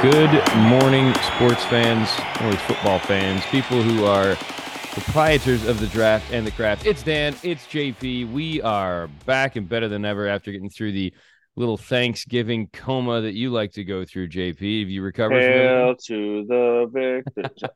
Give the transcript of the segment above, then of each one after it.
Good morning, sports fans, or football fans, people who are proprietors of the draft and the craft. It's Dan, it's JP. We are back and better than ever after getting through the little Thanksgiving coma that you like to go through, JP. Have you recovered? Hail to the victor.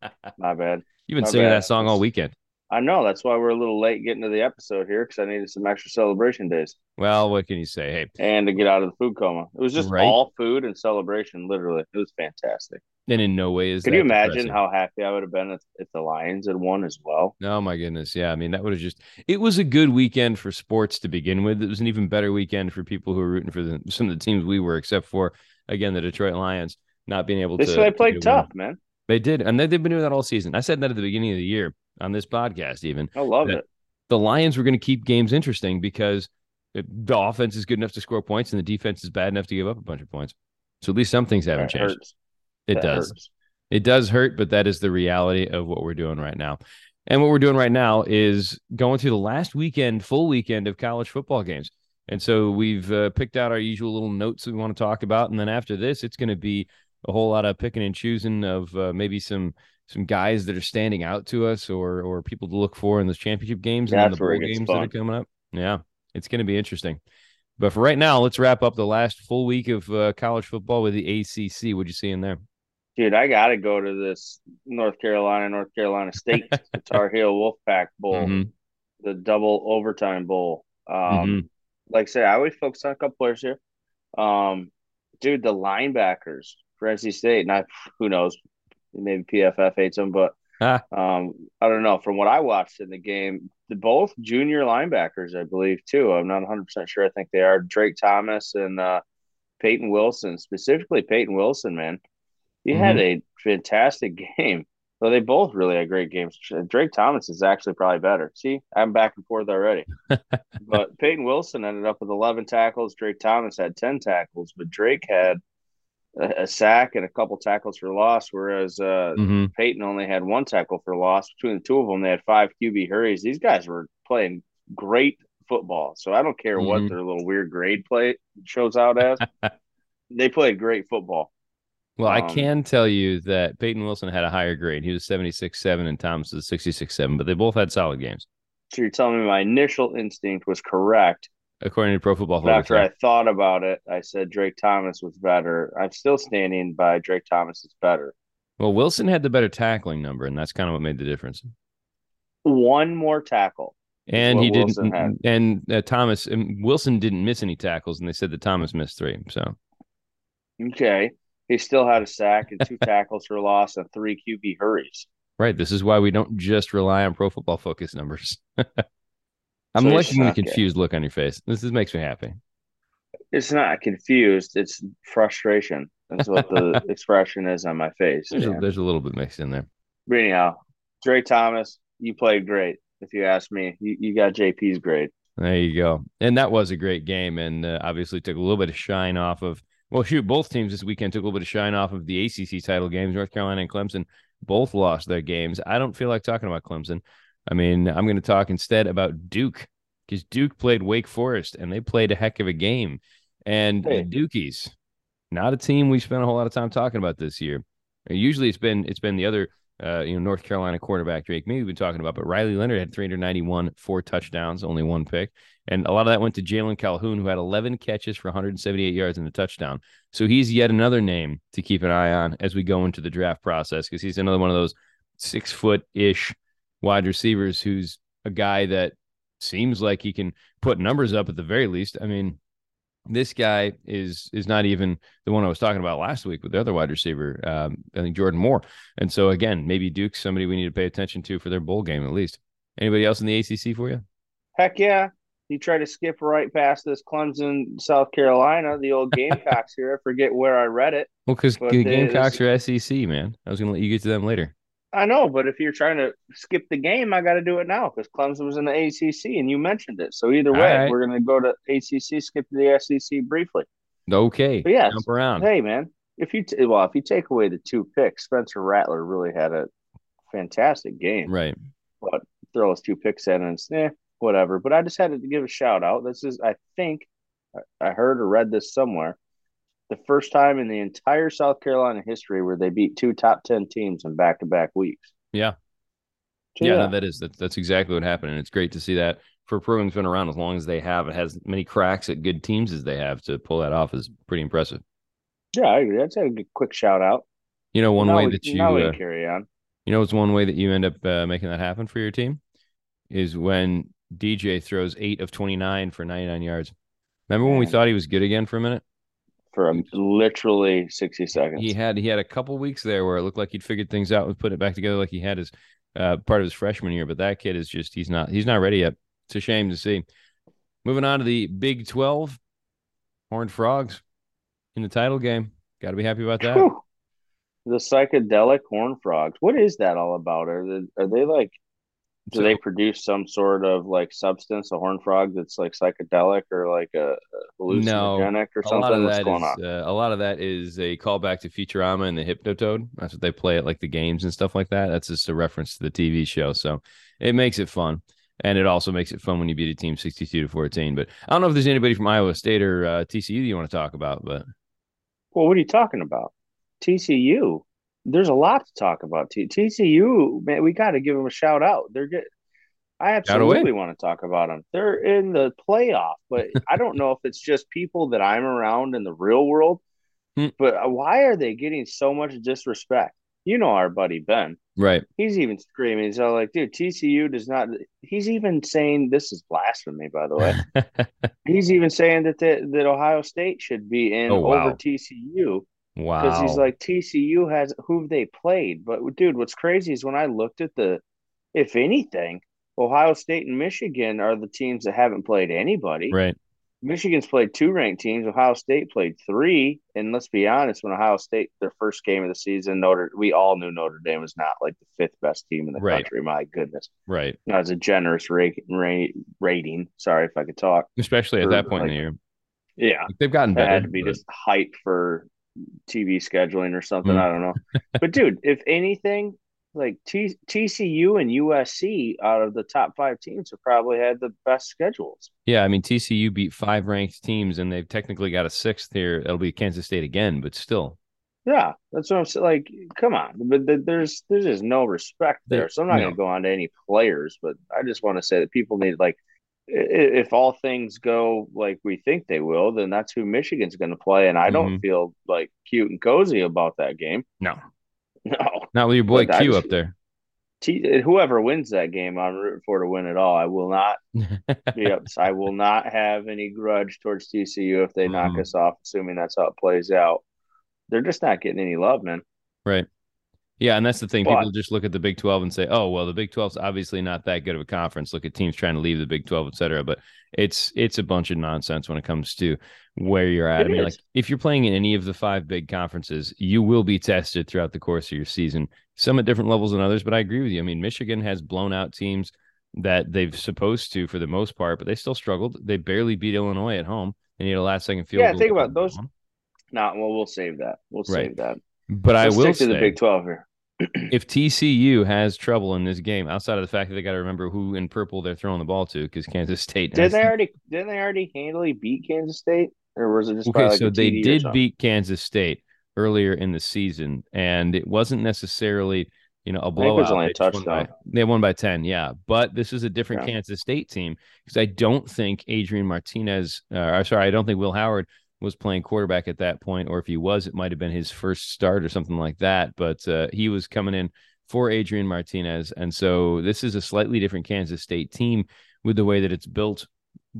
My bad. You've been singing bad. that song all weekend. I know that's why we're a little late getting to the episode here because I needed some extra celebration days Well, what can you say? Hey, and to get out of the food coma. It was just Right. all food and celebration. Literally, it was fantastic. and in no way is Could that you imagine depressing. how happy I would have been if, if the Lions had won as well? Oh my goodness. Yeah. I mean, that would have just it was a good weekend for sports to begin with. It was an even better weekend for people who were rooting for the, some of the teams we were, except for again the Detroit Lions not being able They to. so they played a win. tough, man. They did, and they, they've been doing that all season. I said that at the beginning of the year on this podcast, even I love it. the Lions were going to keep games interesting because it- the offense is good enough to score points and the defense is bad enough to give up a bunch of points. So at least some things haven't That changed. hurts. It That does. hurts. It does hurt, but that is the reality of what we're doing right now. And what we're doing right now is going through the last weekend, full weekend of college football games. And so we've uh, picked out our usual little notes that we want to talk about. And then after this, it's going to be a whole lot of picking and choosing of uh, maybe some some guys that are standing out to us or or people to look for in those championship games and the bowl games that are coming up. Yeah, it's going to be interesting. But for right now, let's wrap up the last full week of uh, college football with the ACC. What'd you see in there? Dude, I got to go to this North Carolina, North Carolina State Tar Heel Wolfpack Bowl, Mhm. the double overtime bowl. Um, Mhm. like I said, I always focus on a couple players here. Um, dude, the linebackers for NC State, And I, who knows, maybe PFF hates them, but Ah. um, I don't know. From what I watched in the game, the both junior linebackers, I believe, too. I'm not 100 percent sure. I think they are Drake Thomas and uh, Peyton Wilson, specifically Peyton Wilson. Man, he had a fantastic game. So they both really had great games. Drake Thomas is actually probably better. See, I'm back and forth already. but Peyton Wilson ended up with 11 tackles. Drake Thomas had 10 tackles, but Drake had a, a sack and a couple tackles for loss, whereas uh, Mhm. Peyton only had one tackle for loss. Between the two of them, they had five QB hurries. These guys were playing great football. So I don't care Mhm. what their little weird grade play shows out as. they played great football. Well, I Um, can tell you that Peyton Wilson had a higher grade. He was 76 7 and Thomas was 66 7, but they both had solid games, So you're telling me my initial instinct was correct. According to Pro Football after I thought about it, I said Drake Thomas was better. I'm still standing by Drake Thomas is better. Well, Wilson had the better tackling number, and that's kind of what made the difference. One more tackle. And he Wilson didn't, had. and uh, Thomas, and Wilson didn't miss any tackles, and they said that Thomas missed three. So, Okay. He still had a sack and two tackles for loss and three QB hurries. right, this is why we don't just rely on Pro Football Focus numbers. I'm So liking the confused look on your face. This is, makes me happy. It's not confused. It's frustration. That's what the expression is on my face. There's, Yeah. a, there's a little bit mixed in there. But anyhow, Drake Thomas, you played great. If you ask me, you, you got JP's grade. There you go. And that was a great game, and uh, obviously took a little bit of shine off of. Well, shoot, both teams this weekend took a little bit of shine off of the ACC title games. North Carolina and Clemson both lost their games. I don't feel like talking about Clemson. I mean, I'm going to talk instead about Duke because Duke played Wake Forest, and they played a heck of a game. And Hey. the Dukies, not a team we spent a whole lot of time talking about this year. Usually, it's been it's been the other uh, you know, North Carolina quarterback Drake Maye we've been talking about, but Riley Leonard had 391, four touchdowns, only one pick. And a lot of that went to Jalon Calhoun, who had 11 catches for 178 yards and a touchdown. So he's yet another name to keep an eye on as we go into the draft process because he's another one of those six foot ish wide receivers who's a guy that seems like he can put numbers up at the very least. I mean, this guy is is not even the one I was talking about last week with the other wide receiver. Um, I think Jordan Moore. And so again, maybe Duke's somebody we need to pay attention to for their bowl game at least. Anybody else in the ACC for you? Heck yeah. You try to skip right past this Clemson, South Carolina, the old Gamecocks here. I forget where I read it. Well, because Gamecocks are SEC, man. I was going to let you get to them later. I know, but if you're trying to skip the game, I got to do it now because Clemson was in the ACC and you mentioned it. So either way, right. we're going to go to ACC, skip to the SEC briefly. Okay, But yes. jump around. Hey, man, if you t- well, if you take away the two picks, Spencer Rattler really had a fantastic game. Right. But throw those two picks in and it's, eh, whatever. But I just had to give a shout out. This is, I think, I heard or read this somewhere. The first time in the entire South Carolina history where they beat two top 10 teams in back to back weeks. Yeah. So, yeah, yeah. No, that is that's that's exactly what happened. And it's great to see that for program's been around as long as they have, it has many cracks at good teams as they have to pull that off is pretty impressive. Yeah, I agree. That's a quick shout out. You know, one now way we, that you uh, carry on. You know, it's one way that you end up uh, making that happen for your team is when DJ throws eight of 29 for 99 yards. Remember when we thought he was good again for a minute? For a, literally 60 seconds. He had he had a couple weeks there where it looked like he'd figured things out and put it back together like he had his uh, part of his freshman year. But that kid is just he's not he's not ready yet. It's a shame to see. Moving on to the Big 12, Horned Frogs in the title game. Got to be happy about that. Whew. The psychedelic Horned Frogs. What is that all about? Are they, are they like do they produce some sort of like substance, a horn frog that's like psychedelic or like a, hallucinogenic no, or something? A lot of What's that is, uh, a lot of that is a callback to Futurama and the Hypnotoad. That's what they play at like the games and stuff like that. That's just a reference to the TV show. So it makes it fun. And it also makes it fun when you beat a team 62 to 14. But I don't know if there's anybody from Iowa State or uh, TCU that you want to talk about. But well, what are you talking about? TCU there's a lot to talk about. T- TCU, man, we got to give them a shout out. They're good. I absolutely want to talk about them. They're in the playoff, but I don't know if it's just people that I'm around in the real world. Hmm. But why are they getting so much disrespect? You know our buddy Ben, right? He's even screaming. He's all like, "Dude, TCU does not." He's even saying this is blasphemy. By the way, he's even saying that the, that Ohio State should be in oh, wow. over TCU Wow. Because he's like TCU has who they played. But dude, what's crazy is when I looked at the if anything, Ohio State and Michigan are the teams that haven't played anybody. Right. Michigan's played two ranked teams. Ohio State played three. And let's be honest, when Ohio State their first game of the season, Notre we all knew Notre Dame was not like the fifth best team in the right. country. My goodness. Right. That was a generous rate, rate, rating. Sorry if I could talk. Especially at that point like, in the year. Yeah. They've gotten better. It had to be but... just hype for TV scheduling or something. Mm. I don't know. but dude, if anything, like T- TCU and USC out of the top five teams have probably had the best schedules. Yeah, I mean TCU beat five ranked teams, and they've technically got a sixth here. It'll be Kansas State again, but still. Yeah, that's what I'm saying. Like, come on, but there's there's just no respect there. So I'm not no. going to go on to any players, but I just want to say that people need like if all things go like we think they will, then that's who Michigan's going to play. And I don't mm-hmm. feel like cute and cozy about that game. No, no, not with your boy but Q just, up there. T- whoever wins that game, I'm rooting for to win it all. I will not be. I will not have any grudge towards TCU if they mm-hmm. knock us off, assuming that's how it plays out. They're just not getting any love, man. Right. Yeah, and that's the thing. But, People just look at the Big 12 and say, "Oh, well, the Big 12's obviously not that good of a conference. Look at teams trying to leave the Big 12, et cetera." But it's it's a bunch of nonsense when it comes to where you're at. I mean, is. like if you're playing in any of the five big conferences, you will be tested throughout the course of your season. Some at different levels than others, but I agree with you. I mean, Michigan has blown out teams that they've supposed to for the most part, but they still struggled. They barely beat Illinois at home, and you had a last second field. Yeah, think about those. Not well. We'll save that. We'll right. save that. But I will stick to the Big Twelve here if TCU has trouble in this game, outside of the fact that they got to remember who in purple they're throwing the ball to, because Kansas State did they already didn't they already handily beat Kansas State, or was it just okay? so they did beat Kansas State earlier in the season, and it wasn't necessarily you know a blowout. It was only a touchdown. By, they won by ten, yeah. But this is a different yeah. Kansas State team because I don't think Adrian Martinez, uh, I'm sorry, I don't think Will Howard was playing quarterback at that point, or if he was, it might have been his first start or something like that. But uh, he was coming in for Adrian Martinez, and so this is a slightly different Kansas State team with the way that it's built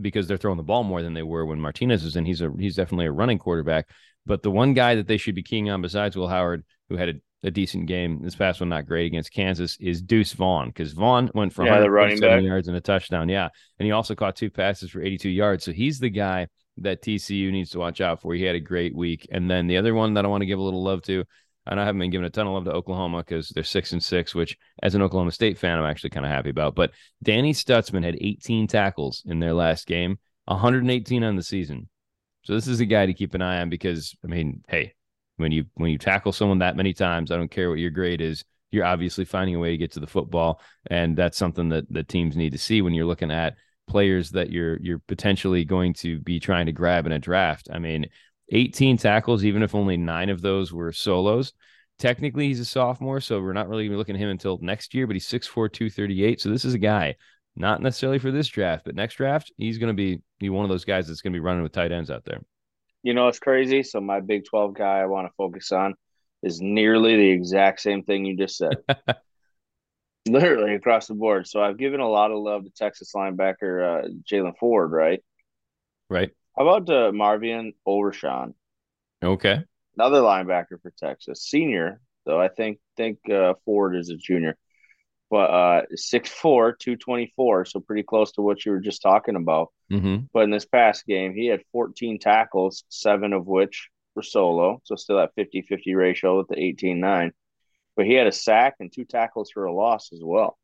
because they're throwing the ball more than they were when Martinez was in. He's a he's definitely a running quarterback, but the one guy that they should be keying on besides Will Howard, who had a, a decent game this past one, not great against Kansas, is Deuce Vaughn because Vaughn went for yeah, the running back. yards and a touchdown. Yeah, and he also caught two passes for 82 yards. So he's the guy that TCU needs to watch out for. He had a great week. And then the other one that I want to give a little love to, and I haven't been giving a ton of love to Oklahoma because they're six and six, which as an Oklahoma State fan, I'm actually kind of happy about. But Danny Stutsman had 18 tackles in their last game, 118 on the season. So this is a guy to keep an eye on because I mean, hey, when you when you tackle someone that many times, I don't care what your grade is, you're obviously finding a way to get to the football, and that's something that the teams need to see when you're looking at players that you're you're potentially going to be trying to grab in a draft. I mean, 18 tackles, even if only nine of those were solos. Technically, he's a sophomore, so we're not really going to be looking at him until next year, but he's 6'4, 238. So this is a guy, not necessarily for this draft, but next draft, he's going to be, be one of those guys that's going to be running with tight ends out there. You know, it's crazy. So my Big 12 guy I want to focus on is nearly the exact same thing you just said. Literally across the board. So I've given a lot of love to Texas linebacker uh, Jaylan Ford, right? Right. How about uh, Marvion Overshown? Okay. Another linebacker for Texas, senior though. I think think uh, Ford is a junior, but uh, 6'4", 224, so pretty close to what you were just talking about. Mm-hmm. But in this past game, he had 14 tackles, seven of which were solo, so still that 50-50 ratio with the 18-9. But he had a sack and two tackles for a loss as well.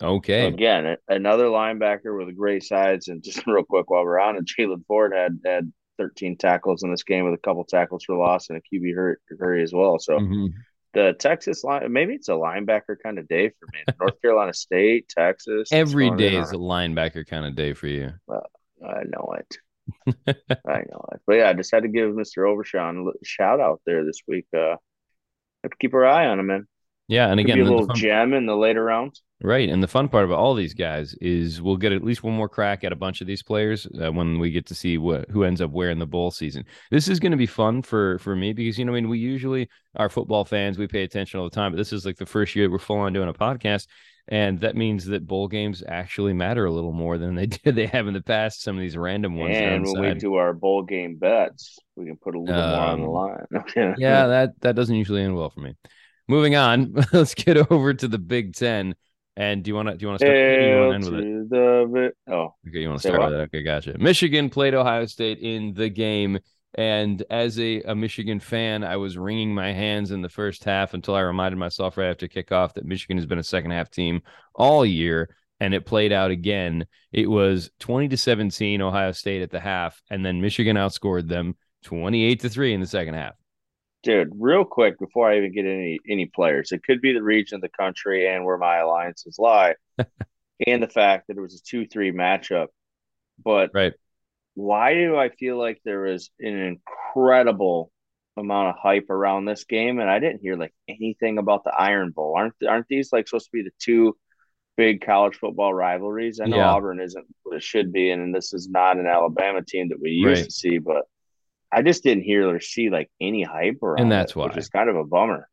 Okay. So again, another linebacker with great sides. And just real quick while we're on it, Jaylan Ford had had 13 tackles in this game with a couple tackles for loss and a QB hurt, hurry as well. So mm-hmm. the Texas line, maybe it's a linebacker kind of day for me. North Carolina State, Texas. Every day is a linebacker kind of day for you. Well, I know it. I know it. But yeah, I just had to give Mr. Overshown a shout out there this week. Uh, keep our eye on him, man. Yeah, and Could again, be a little gem in the later rounds. Right. And the fun part about all these guys is we'll get at least one more crack at a bunch of these players uh, when we get to see what who ends up where in the bowl season. This is going to be fun for for me because you know I mean we usually are football fans, we pay attention all the time, but this is like the first year we're full on doing a podcast and that means that bowl games actually matter a little more than they did they have in the past some of these random ones. And when we do our bowl game bets, we can put a little um, more on the Um, line. yeah, that that doesn't usually end well for me. Moving on, let's get over to the Big Ten. And do you want to do you want to start? you end with it? the oh, Okay, you want to start with that? Okay, gotcha. Michigan played Ohio State in the game. And as a, a Michigan fan, I was wringing my hands in the first half until I reminded myself right after kickoff that Michigan has been a second half team all year. And it played out again. It was 20 to 17, Ohio State at the half. And then Michigan outscored them 28 to 3 in the second half. dude, real quick before I even get any any players, it could be the region of the country and where my alliances lie, and the fact that it was a two three matchup. But Right. Why do I feel like there was an incredible amount of hype around this game, and I didn't hear like anything about the Iron Bowl? Aren't aren't these like supposed to be the two big college football rivalries? I know Yeah. Auburn isn't what it should be, and this is not an Alabama team that we used Right. to see, but I just didn't hear or see like any hype around that's it, which why. is kind of a bummer.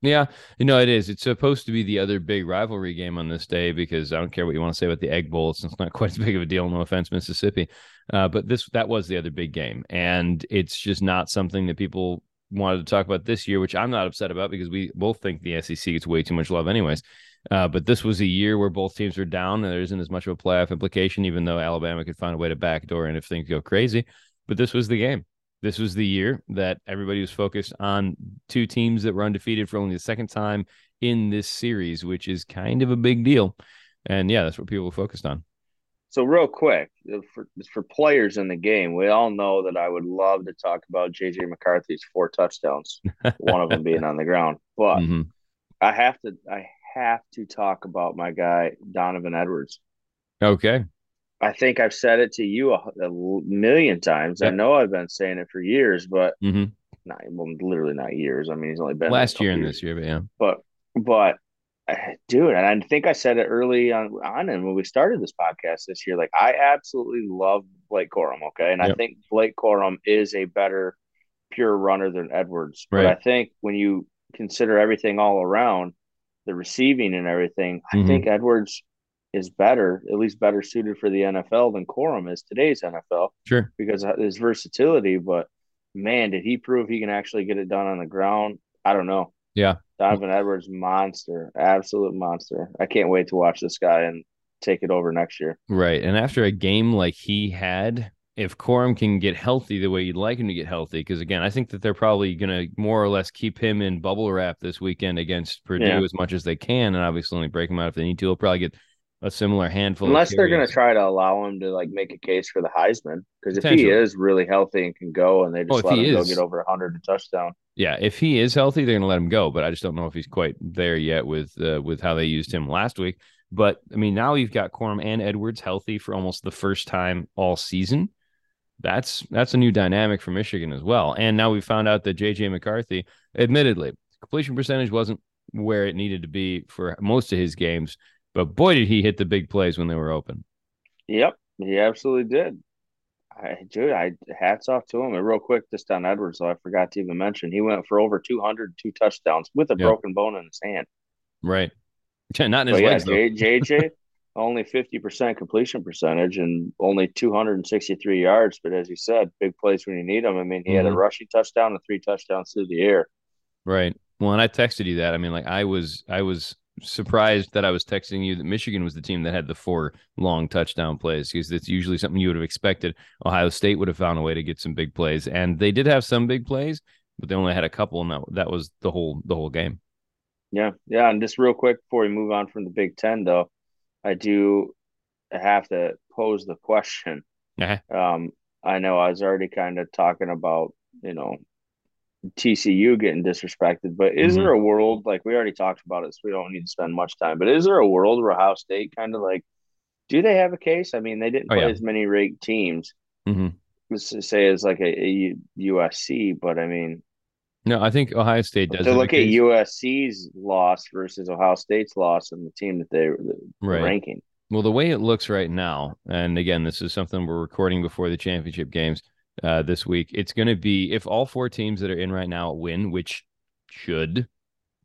Yeah, you know it is. It's supposed to be the other big rivalry game on this day because I don't care what you want to say about the Egg Bowl. It's not quite as big of a deal. No offense, Mississippi, uh, but this that was the other big game, and it's just not something that people wanted to talk about this year, which I'm not upset about because we both think the SEC gets way too much love, anyways. Uh, but this was a year where both teams were down, and there isn't as much of a playoff implication, even though Alabama could find a way to backdoor and if things go crazy. But this was the game this was the year that everybody was focused on two teams that were undefeated for only the second time in this series, which is kind of a big deal. And yeah, that's what people were focused on. So real quick uh, for for players in the game, we all know that I would love to talk about JJ McCarthy's four touchdowns, one of them being on the ground. But Mhm. I have to I have to talk about my guy Donovan Edwards. Okay. I think I've said it to you a, a million times. I know I've been saying it for years, but hmm not well, literally not years. I mean, he's only been Last year and years. this year, but yeah. but but uh, dude, and I think I said it early on on and when we started this podcast this year. Like I absolutely love Blake Corum. Okay, and I think Blake Corum is a better pure runner than Edwards. But Right. I think when you consider everything all around, the receiving and everything, Mhm. I think Edwards is better, at least better suited for the NFL than Corum is today's NFL Sure. because uh, of his versatility. But man, did he prove he can actually get it done on the ground? I don't know. Yeah. Donovan Edwards, monster, absolute monster. I can't wait to watch this guy and take it over next year. Right. And after a game like he had, if Corum can get healthy the way you'd like him to get healthy, because again, I think that they're probably going to more or less keep him in bubble wrap this weekend against Purdue Yeah. as much as they can, and obviously only break him out if they need to. He'll probably get a similar handful. Unless they're going to try to allow him to like make a case for the Heisman, because if he is really healthy and can go, and they Oh, just if let him is- go get over hundred a touchdown, Yeah, if he is healthy, they're going to let him go. But I just don't know if he's quite there yet with uh, with how they used him last week. But I mean, now you've got Corum and Edwards healthy for almost the first time all season. That's that's a new dynamic for Michigan as well. And now we found out that JJ McCarthy, admittedly, completion percentage wasn't where it needed to be for most of his games, but boy did he hit the big plays when they were open. Yep, he absolutely did. I, dude, I hats off to him. And real quick, just on Edwards, though, I forgot to even mention he went for over 200 two touchdowns with a yep. broken bone in his hand. Right. Not in his but legs. Yeah, JJ only 50% completion percentage and only 263 yards. But as you said, big plays when you need them. I mean, he mm-hmm. had a mm-hmm. rushing touchdown and three touchdowns through the air. Right. Well, and I texted you that. I mean, like I was, I was surprised that I was texting you that Michigan was the team that had the four long touchdown plays because that's usually something you would have expected. Ohio State would have found a way to get some big plays, and they did have some big plays, but they only had a couple, and that that was the whole the whole game. Yeah, yeah, and just real quick before we move on from the Big Ten, though, I do have to pose the question. Uh-huh. Um, I know I was already kind of talking about you know TCU getting disrespected. But is mm-hmm. there a world like we already talked about it, so we don't need to spend much time. But is there a world where Ohio State kind of like do they have a case? I mean, they didn't oh, play yeah. as many ranked teams. Mm-hmm. Let's say as like a, a, USC, but I mean, no, I think Ohio State does. To look at USC's loss versus Ohio State's loss and the team that they were right. ranking. Well, the way it looks right now, and again, this is something we're recording before the championship games uh, this week. It's going to be if all four teams that are in right now win, which should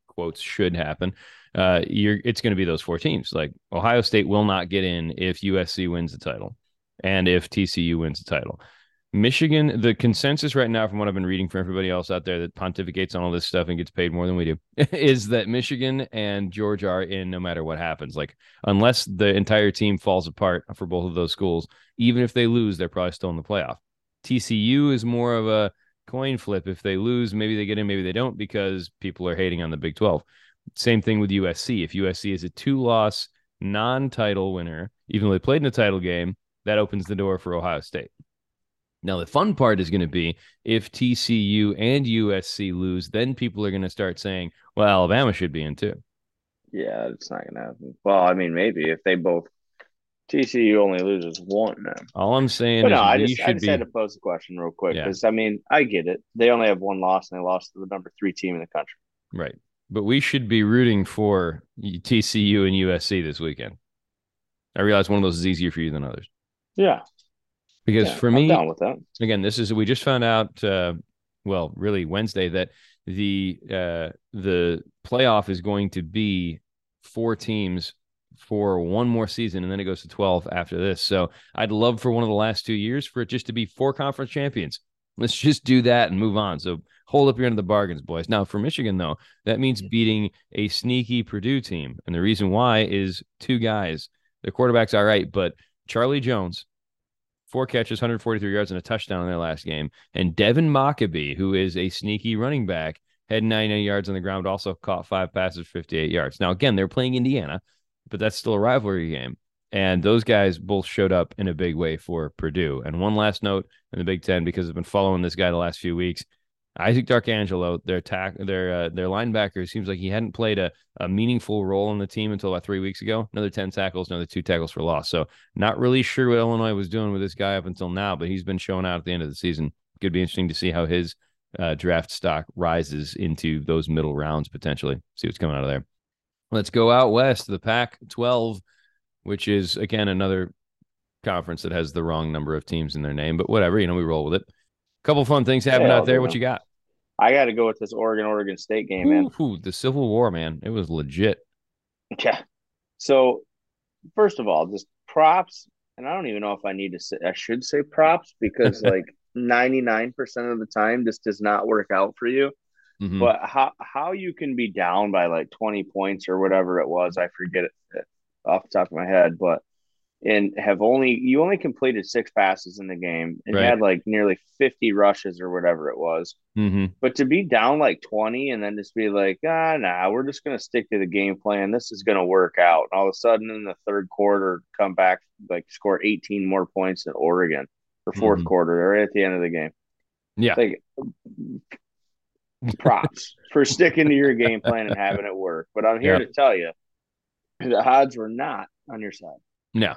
quotes should happen. Uh, you're it's going to be those four teams. Like Ohio State will not get in if USC wins the title, and if TCU wins the title. Michigan, the consensus right now, from what I've been reading from everybody else out there that pontificates on all this stuff and gets paid more than we do, is that Michigan and Georgia are in no matter what happens. Like, unless the entire team falls apart for both of those schools, even if they lose, they're probably still in the playoff. TCU is more of a coin flip. If they lose, maybe they get in, maybe they don't, because people are hating on the Big 12. Same thing with USC. If USC is a two loss non title winner, even though they played in a title game, that opens the door for Ohio State. Now, the fun part is going to be if TCU and USC lose, then people are going to start saying, well, Alabama should be in too. Yeah, it's not going to happen. Well, I mean, maybe if they both TCU only loses one then. All I'm saying but is no, I just, I just be... had to pose the question real quick because yeah. I mean I get it. They only have one loss and they lost to the number three team in the country. Right, but we should be rooting for TCU and USC this weekend. I realize one of those is easier for you than others. Yeah, because yeah, for me, down with that. Again, this is we just found out. Uh, well, really Wednesday that the uh, the playoff is going to be four teams for one more season and then it goes to 12 after this. So I'd love for one of the last two years for it just to be four conference champions. Let's just do that and move on. So hold up your end of the bargains, boys. Now for Michigan, though, that means beating a sneaky Purdue team. And the reason why is two guys. The quarterback's all right, but Charlie Jones, four catches, 143 yards, and a touchdown in their last game. And Devin Mockobee, who is a sneaky running back, had 99 yards on the ground, also caught five passes, 58 yards. Now, again, they're playing Indiana but that's still a rivalry game. And those guys both showed up in a big way for Purdue. And one last note in the Big Ten, because I've been following this guy the last few weeks. Isaac Darkangelo, their tack, their uh, their linebacker, seems like he hadn't played a, a meaningful role on the team until about three weeks ago. Another ten tackles, another two tackles for loss. So not really sure what Illinois was doing with this guy up until now, but he's been showing out at the end of the season. Could be interesting to see how his uh, draft stock rises into those middle rounds potentially. See what's coming out of there. Let's go out west, the Pac 12, which is, again, another conference that has the wrong number of teams in their name, but whatever, you know, we roll with it. A couple fun things happened yeah, out there. What you got? I got to go with this Oregon Oregon State game, man. Ooh, the Civil War, man. It was legit. Yeah. So, first of all, just props. And I don't even know if I need to say, I should say props because, like, 99% of the time, this does not work out for you. Mm-hmm. But how how you can be down by like 20 points or whatever it was, I forget it off the top of my head, but and have only you only completed six passes in the game and right. had like nearly 50 rushes or whatever it was. Mm-hmm. But to be down like 20 and then just be like, ah, nah, we're just going to stick to the game plan. This is going to work out. And all of a sudden in the third quarter, come back, like score 18 more points in Oregon for 4th mm-hmm. quarter, right at the end of the game. Yeah. Like, props for sticking to your game plan and having it work. But I'm here to tell you, the odds were not on your side. No.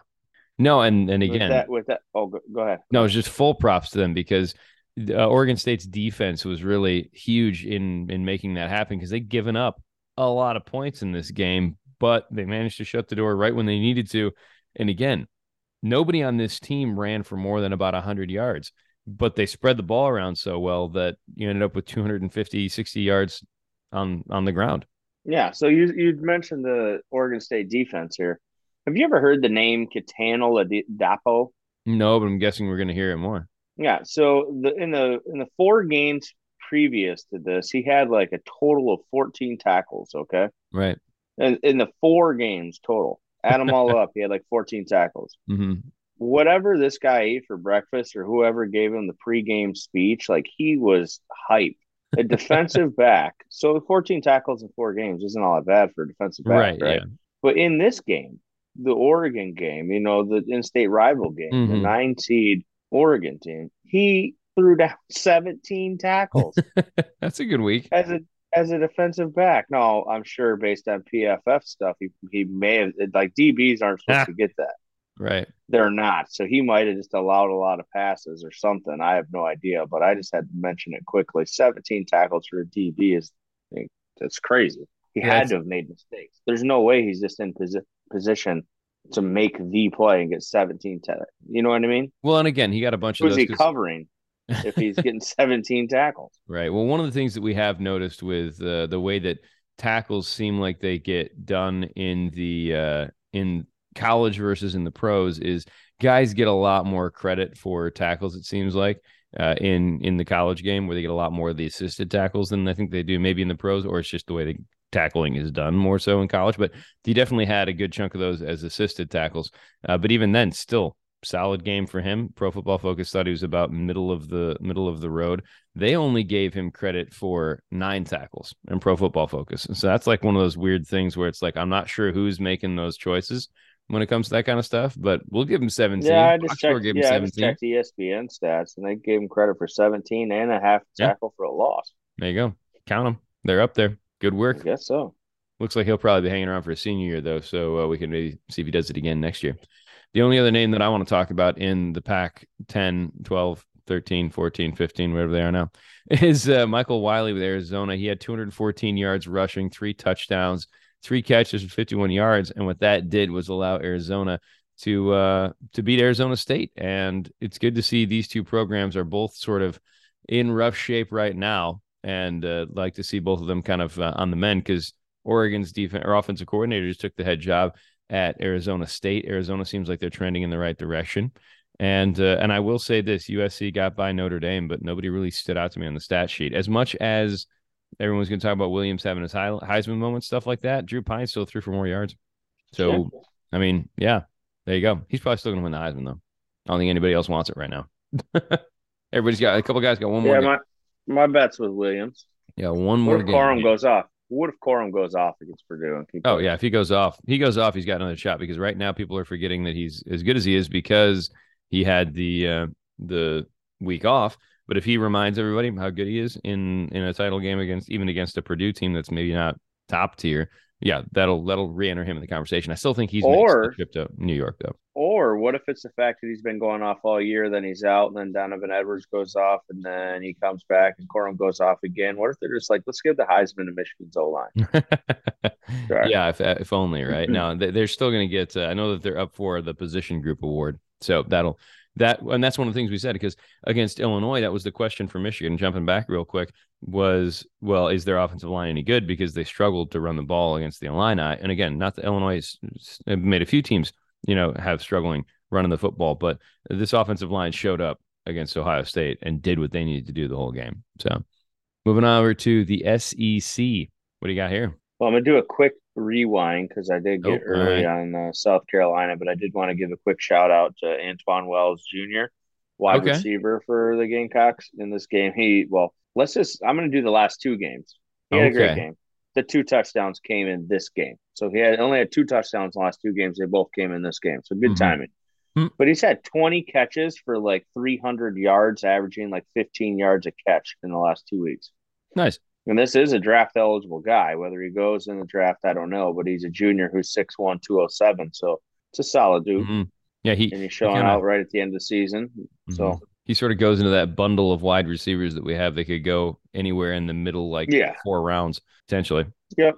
No, and and With again, that, with that, oh, go, go ahead. no, it's just full props to them because uh, Oregon State's defense was really huge in in making that happen because they'd given up a lot of points in this game, but they managed to shut the door right when they needed to. And again, nobody on this team ran for more than about 100 yards, but they spread the ball around so well that you ended up with 250, 60 yards on on the ground. Yeah. So you you mentioned the Oregon State defense here. Have you ever heard the name Kitan Oladapo? No, but I'm guessing we're going to hear it more. Yeah. So the in the in the four games previous to this, he had like a total of 14 tackles. Okay. Right. And in the four games total, add them all up, he had like 14 tackles. hmm Whatever this guy ate for breakfast or whoever gave him the pregame speech, like he was hype. A defensive back. So 14 tackles in four games isn't all that bad for a defensive back, Right. right? Yeah. But in this game, the Oregon game, you know, the in-state rival game, the Mhm. nine seed Oregon team, he threw down 17 tackles That's a good week. as a as a defensive back. No, I'm sure based on PFF stuff, he he may have like DBs aren't supposed Ah. to get that. Right. They're not. So he might have just allowed a lot of passes or something. I have no idea, but I just had to mention it quickly. 17 tackles for a DB is that's crazy. He Yeah, had to have made mistakes. There's no way he's just in posi- position to make the play and get 17 ta- You know what I mean? Well, and again, he got a bunch of Who's those. he covering if he's getting 17 tackles? Right. Well, one of the things that we have noticed with uh, the way that tackles seem like they get done in the uh, in college versus in the pros is guys get a lot more credit for tackles. It seems like uh, in in the college game where they get a lot more of the assisted tackles than I think they do maybe in the pros, or it's just the way the tackling is done more so in college. But he definitely had a good chunk of those as assisted tackles. Uh, but even then, still solid game for him. Pro Football Focus thought he was about middle of the middle of the road. They only gave him credit for nine tackles in Pro Football Focus. And so that's like one of those weird things where it's like I'm not sure who's making those choices when it comes to that kind of stuff, but we'll give him 17. Yeah, I just score checked. Yeah, I just 17. checked ESPN stats, and they gave him credit for 17 and a half Yeah. tackle for a loss. There you go. Count them. They're up there. Good I work. guess so. Looks like he'll probably be hanging around for a senior year, though. So uh, we can maybe see if he does it again next year. The only other name that I want to talk about in the Pac 10, 12, 13, 14, 15, whatever they are now, is uh, Michael Wiley with Arizona. He had 214 yards rushing, three touchdowns, three catches for 51 yards. And what that did was allow Arizona to uh, to beat Arizona State. And it's good to see these two programs are both sort of in rough shape right now. And uh, like to see both of them kind of uh, on the mend because Oregon's defense or offensive coordinator just took the head job at Arizona State. Arizona seems like they're trending in the right direction. And uh, and I will say this: USC got by Notre Dame, but nobody really stood out to me on the stat sheet. As much as everyone's going to talk about Williams having his Heisman moment, stuff like that, Drew Pyne still threw for more yards. So Yeah. I mean, yeah, there you go. He's probably still going to win the Heisman though. I don't think anybody else wants it right now. Everybody's got a couple guys got one more. Yeah, game. my my bet's with Williams. yeah, one more What if. Corum goes off? What if Corum goes off against Purdue and keep Oh yeah, if he goes off, he goes off. He's got another shot because right now people are forgetting that he's as good as he is because he had the uh, the week off. But if he reminds everybody how good he is in in a title game against even against a Purdue team that's maybe not top tier, yeah, that'll that'll re-enter him in the conversation. I still think he's Or- trip to New York though. Or what if it's the fact that he's been going off all year, then he's out, and then Donovan Edwards goes off, and then he comes back, and Corum goes off again? What if they're just like, let's give the Heisman to Michigan's O line? Yeah, if if only right now they, they're still going to get. Uh, I know that they're up for the position group award, so that'll that and that's one of the things we said because against Illinois, that was the question for Michigan. Jumping back real quick was well, is their offensive line any good because they struggled to run the ball against the Illini? And again, not that Illinois made a few teams you know have struggling running the football, but this offensive line showed up against Ohio State and did what they needed to do the whole game. So moving on over to the SEC, what do you got here? Well, I'm gonna do a quick rewind because I did get Oh, early alright. on uh, South Carolina, but I did want to give a quick shout out to Antwane Wells Jr., wide Okay. receiver for the Gamecocks in this game. He well, let's just I'm gonna do the last two games. He had a great game. The two touchdowns came in this game, so he had only had two touchdowns in the last two games. They both came in this game, so good Mhm. timing. Hmm. But he's had 20 catches for like 300 yards, averaging like 15 yards a catch in the last two weeks. Nice. And this is a draft eligible guy. Whether he goes in the draft, I don't know, but he's a junior who's 6'1, 207. So it's a solid dude. Mhm. Yeah, he and he's showing kinda- out right at the end of the season. So Mhm. he sort of goes into that bundle of wide receivers that we have. They could go anywhere in the middle, like Yeah. four rounds potentially. Yep.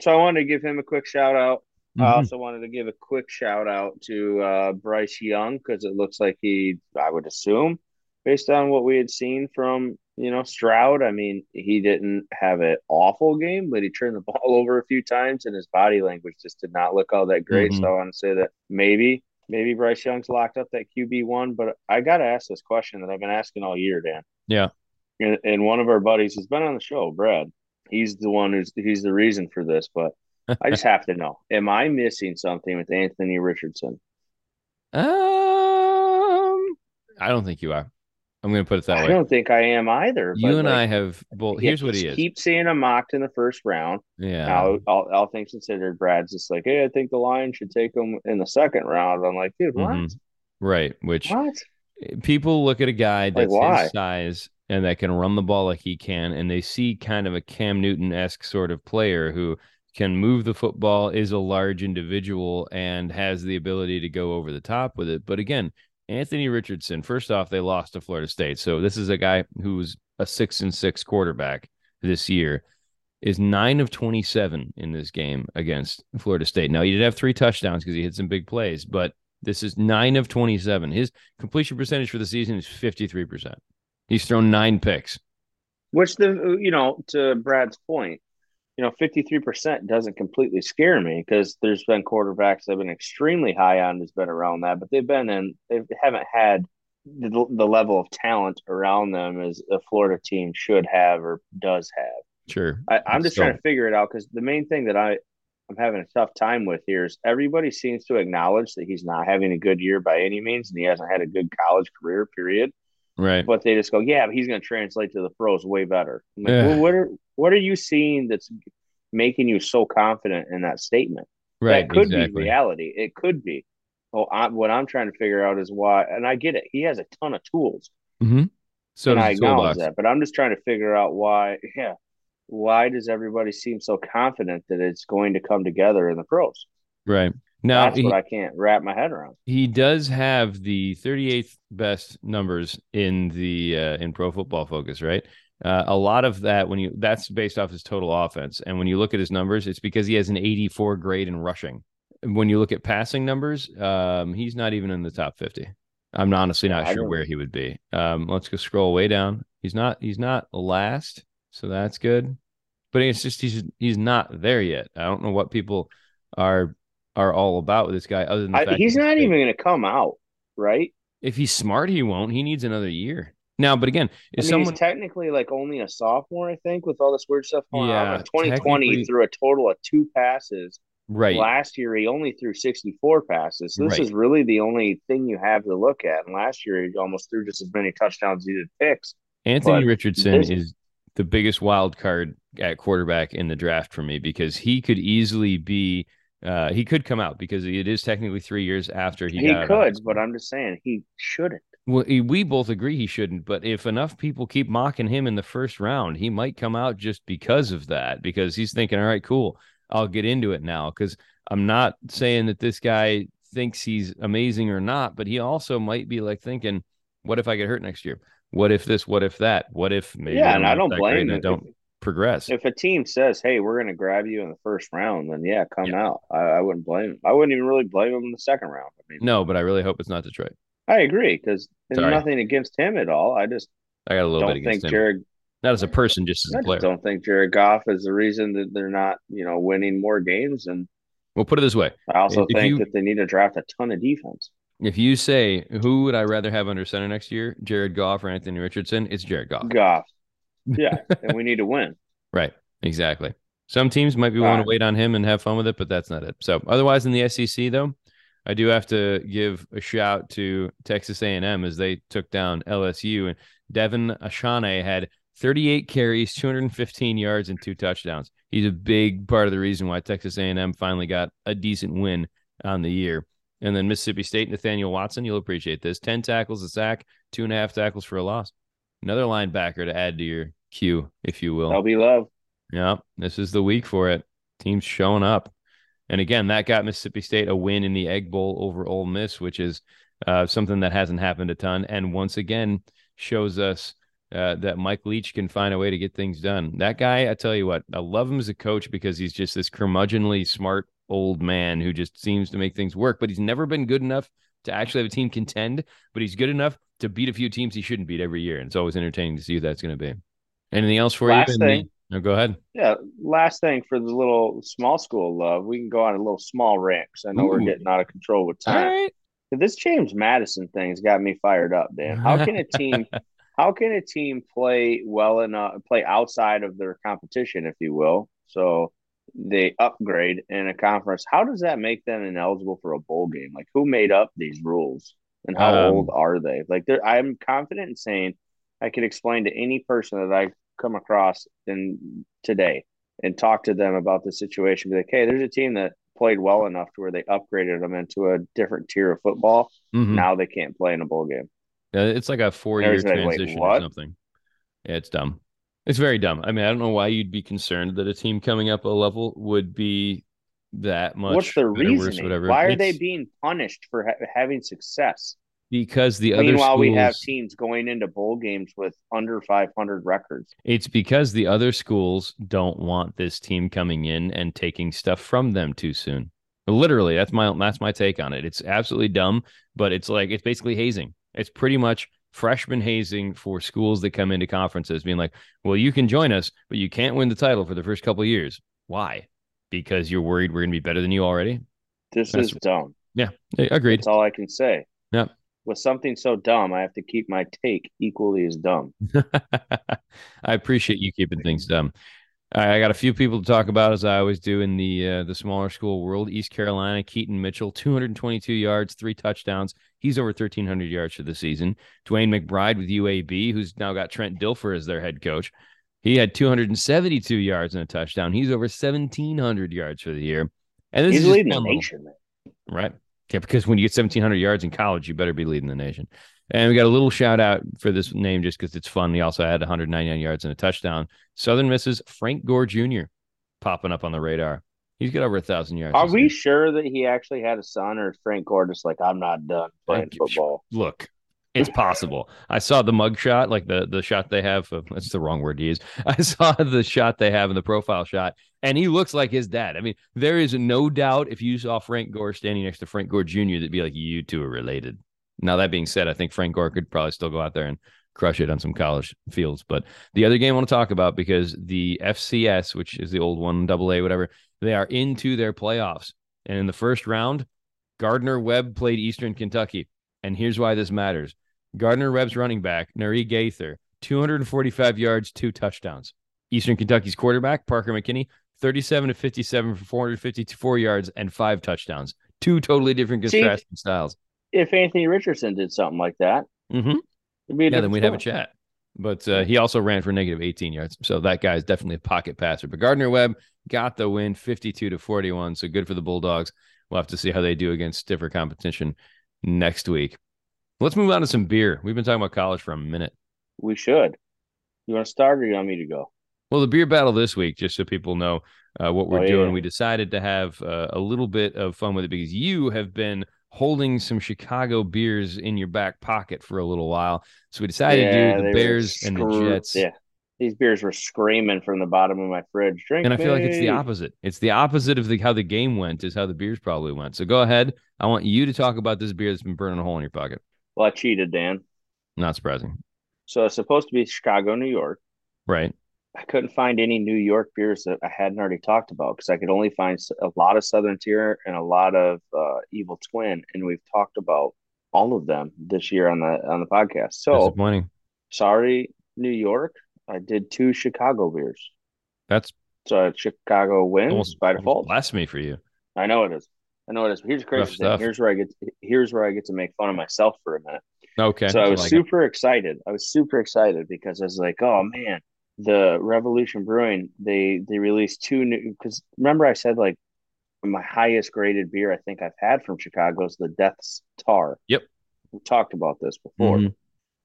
So I wanted to give him a quick shout out. I Mhm. also wanted to give a quick shout out to uh, Bryce Young because it looks like he, I would assume, based on what we had seen from you know Stroud. I mean, he didn't have an awful game, but he turned the ball over a few times, and his body language just did not look all that great. Mhm. So I want to say that maybe, maybe Bryce Young's locked up that QB one. But I got to ask this question that I've been asking all year, Dan. Yeah. And, and one of our buddies who's been on the show, Brad. He's the one who's he's the reason for this, but I just have to know: Am I missing something with Anthony Richardson? Um, I don't think you are. I'm going to put it that I way. I don't think I am either. You and like, I have. Well, here's what he is. Keep seeing him mocked in the first round. Yeah. Now, all, all things considered, Brad's just like, hey, I think the Lions should take him in the second round. I'm like, dude, what? Mhm. Right. Which What? people look at a guy that's why? his size and that can run the ball like he can, and they see kind of a Cam Newton esque sort of player who can move the football, is a large individual, and has the ability to go over the top with it. But again, Anthony Richardson, first off, they lost to Florida State. So this is a guy who's a six and six quarterback this year. Is nine of 27 in this game against Florida State. Now, he did have three touchdowns because he hit some big plays, but this is nine of 27. His completion percentage for the season is 53%. He's thrown nine picks. Which the you know to Brad's point, you know, fifty three percent doesn't completely scare me because there's been quarterbacks that have been extremely high on who's been around that, but they've been in they haven't had the, the level of talent around them as a Florida team should have or does have. Sure. I, I'm just So- trying to figure it out because the main thing that I I'm having a tough time with here is everybody seems to acknowledge that he's not having a good year by any means and he hasn't had a good college career period Right. but they just go, yeah, but he's going to translate to the pros way better. I'm like, Yeah. well, what are what are you seeing that's making you so confident in that statement? Right. that could exactly. be reality. It could be. Well, I, what I'm trying to figure out is why, and I get it. He has a ton of tools, Mm-hmm. So and I acknowledge that. But I'm just trying to figure out why. Yeah, why does everybody seem so confident that it's going to come together in the pros? Right. Now That's he, what I can't wrap my head around. he does have the 38th best numbers in the uh, in Pro Football Focus, right? Uh, a lot of that when you that's based off his total offense, and when you look at his numbers, it's because he has an 84 grade in rushing. When you look at passing numbers, um, he's not even in the top 50. I'm honestly not I sure don't- where he would be. Um, let's go scroll way down. He's not. He's not last, so that's good. But it's just he's he's not there yet. I don't know what people are are all about with this guy, other than the I, fact he's not big. even going to come out, right? If he's smart, he won't. He needs another year. Now, but again, I mean, someone he's technically like only a sophomore, I think, with all this weird stuff going Yeah, on. 2020, technically- threw a total of two passes. right, Last year, he only threw 64 passes. So this Right. is really the only thing you have to look at. And last year, he almost threw just as many touchdowns as he did picks. Anthony but Richardson this- is the biggest wild card at quarterback in the draft for me because he could easily be uh he could come out because it is technically three years after he, He, got out of high could, but I'm just saying he shouldn't. Well, we both agree he shouldn't, but if enough people keep mocking him in the first round, he might come out just because of that, because he's thinking, all right, cool, I'll get into it now. Because I'm not saying that this guy thinks he's amazing or not, but he also might be like thinking, what if I get hurt next year? What if this? What if that? What if maybe yeah, and I don't blame I don't progress. If, if a team says, "Hey, we're going to grab you in the first round," then yeah, come Yeah. out. I, I wouldn't blame him. I wouldn't even really blame him in the second round. I mean, no, but I really hope it's not Detroit. I agree because nothing against him at all. I just I got a little don't bit think against him, Jared not as a person, just as I a player. don't think Jared Goff is the reason that they're not, you know, winning more games. And We'll put it this way: I also If think you- that they need to draft a ton of defense. If you say who would I rather have under center next year, Jared Goff or Anthony Richardson, it's Jared Goff. Goff. Yeah. and we need to win. Right. Exactly. Some teams might be willing Right. to wait on him and have fun with it, but that's not it. So otherwise in the SEC though, I do have to give a shout to Texas A&M as they took down LSU and Devon Achane had 38 carries, 215 yards and two touchdowns. He's a big part of the reason why Texas A&M finally got a decent win on the year. And then Mississippi State, Nathaniel Watson, you'll appreciate this. 10 tackles, a sack, two and a half tackles for a loss. Another linebacker to add to your queue, if you will. I'll be Love. Yeah, this is the week for it. Teams showing up. And again, that got Mississippi State a win in the Egg Bowl over Ole Miss, which is uh, something that hasn't happened a ton. And once again, shows us uh, that Mike Leach can find a way to get things done. That guy, I tell you what, I love him as a coach because he's just this curmudgeonly smart old man who just seems to make things work, but he's never been good enough to actually have a team contend, but he's good enough to beat a few teams he shouldn't beat every year. And it's always entertaining to see who that's going to be. Anything else for Last you? thing. No, go ahead. Yeah. Last thing for the little small school love, we can go on a little small rant because I know we're getting out of control with time. right. This James Madison thing's got me fired up, Dan. How can a team how can a team play well enough play outside of their competition, if you will? So they upgrade in a conference. How does that make them ineligible for a bowl game? Like who made up these rules and how Um, old are they? Like I'm confident in saying I could explain to any person that I come across in today and talk to them about the situation. Be like, hey, there's a team that played well enough to where they upgraded them into a different tier of football. Mhm. Now they can't play in a bowl game. Uh, It's like a four year There's like, transition or something. Yeah, it's dumb. It's very dumb. I mean, I don't know why you'd be concerned that a team coming up a level would be that much. What's the better, worse, reasoning? whatever. Why are they being punished for ha- having success? Because the other Meanwhile, schools, we have teams going into bowl games with under 500 records. it's because the other schools don't want this team coming in and taking stuff from them too soon. Literally, that's my that's my take on it. It's absolutely dumb, but it's like it's basically hazing. It's pretty much freshman hazing for schools that come into conferences, being like, "Well, you can join us, but you can't win the title for the first couple of years." Why? Because you're worried we're going to be better than you already. This That's- is dumb. Yeah, agreed. That's all I can say. Yep. With something so dumb, I have to keep my take equally as dumb. I appreciate you keeping things dumb. I I got a few people to talk about as I always do in the uh, the smaller school world. East Carolina, Keaton Mitchell, 222 yards, three touchdowns. He's over 1,300 yards for the season. Dwayne McBride with UAB, who's now got Trent Dilfer as their head coach. He had 272 yards and a touchdown. He's over 1,700 yards for the year. And this He's is leading the little- nation, man. Right. Yeah, because when you get 1,700 yards in college, you better be leading the nation. And we got a little shout out for this name just because it's fun. He also had 199 yards and a touchdown. Southern Misses Frank Gore Jr. popping up on the radar. He's got over a thousand yards. Are we sure that he actually had a son, or Frank Gore just like, I'm not done playing football? Look, it's possible. I saw the mug shot, like the the shot they have. Of, that's the wrong word to use. I saw the shot they have in the profile shot, and he looks like his dad. I mean, there is no doubt if you saw Frank Gore standing next to Frank Gore Jr., that'd be like you two are related. Now that being said, I think Frank Gore could probably still go out there and crush it on some college fields. But the other game I want to talk about because the FCS, which is the old one, double A, whatever, they are into their playoffs. And in the first round, Gardner Webb played Eastern Kentucky. And here's why this matters. Gardner Webb's running back, Narii Gaither, 245 yards, two touchdowns. Eastern Kentucky's quarterback, Parker McKinney, 37 to 57 for 454 yards and five touchdowns. Two totally different See- contrasting styles. If Anthony Richardson did something like that, Mm-hmm. it'd be a Yeah, then we'd have a chat. But uh, he also ran for negative 18 yards. So that guy is definitely a pocket passer. But Gardner Webb got the win 52 to 41. So good for the Bulldogs. We'll have to see how they do against stiffer competition next week. Let's move on to some beer. We've been talking about college for a minute. We should. You want to start, or you want me to go? Well, the beer battle this week, just so people know uh, what we're Oh, doing, yeah. we decided to have uh, a little bit of fun with it because you have been holding some Chicago beers in your back pocket for a little while. So we decided to do the Bears and the Jets. Yeah, these beers were screaming from the bottom of my fridge. Drink, And I feel like it's the opposite. It's the opposite of the how the game went is how the beers probably went. So go ahead. I want you to talk about this beer that's been burning a hole in your pocket. Well, I cheated, Dan. Not surprising, So it's supposed to be Chicago, New York. right? I couldn't find any New York beers that I hadn't already talked about because I could only find a lot of Southern Tier and a lot of uh, Evil Twin, and we've talked about all of them this year on the on the podcast. So Disappointing. sorry, New York. I did two Chicago beers. That's So Chicago wins almost, by default. blasphemy for you. I know it is. I know it is. But here's the crazy thing. Here's where I get. here's where I get to make fun of myself for a minute. Okay. So I was like it. super excited. I was super excited because I was like, "Oh man, the Revolution Brewing they they released two new." Because remember, I said like my highest graded beer I think I've had from Chicago is the Deth's Tar. Yep. we talked about this before. Mhm.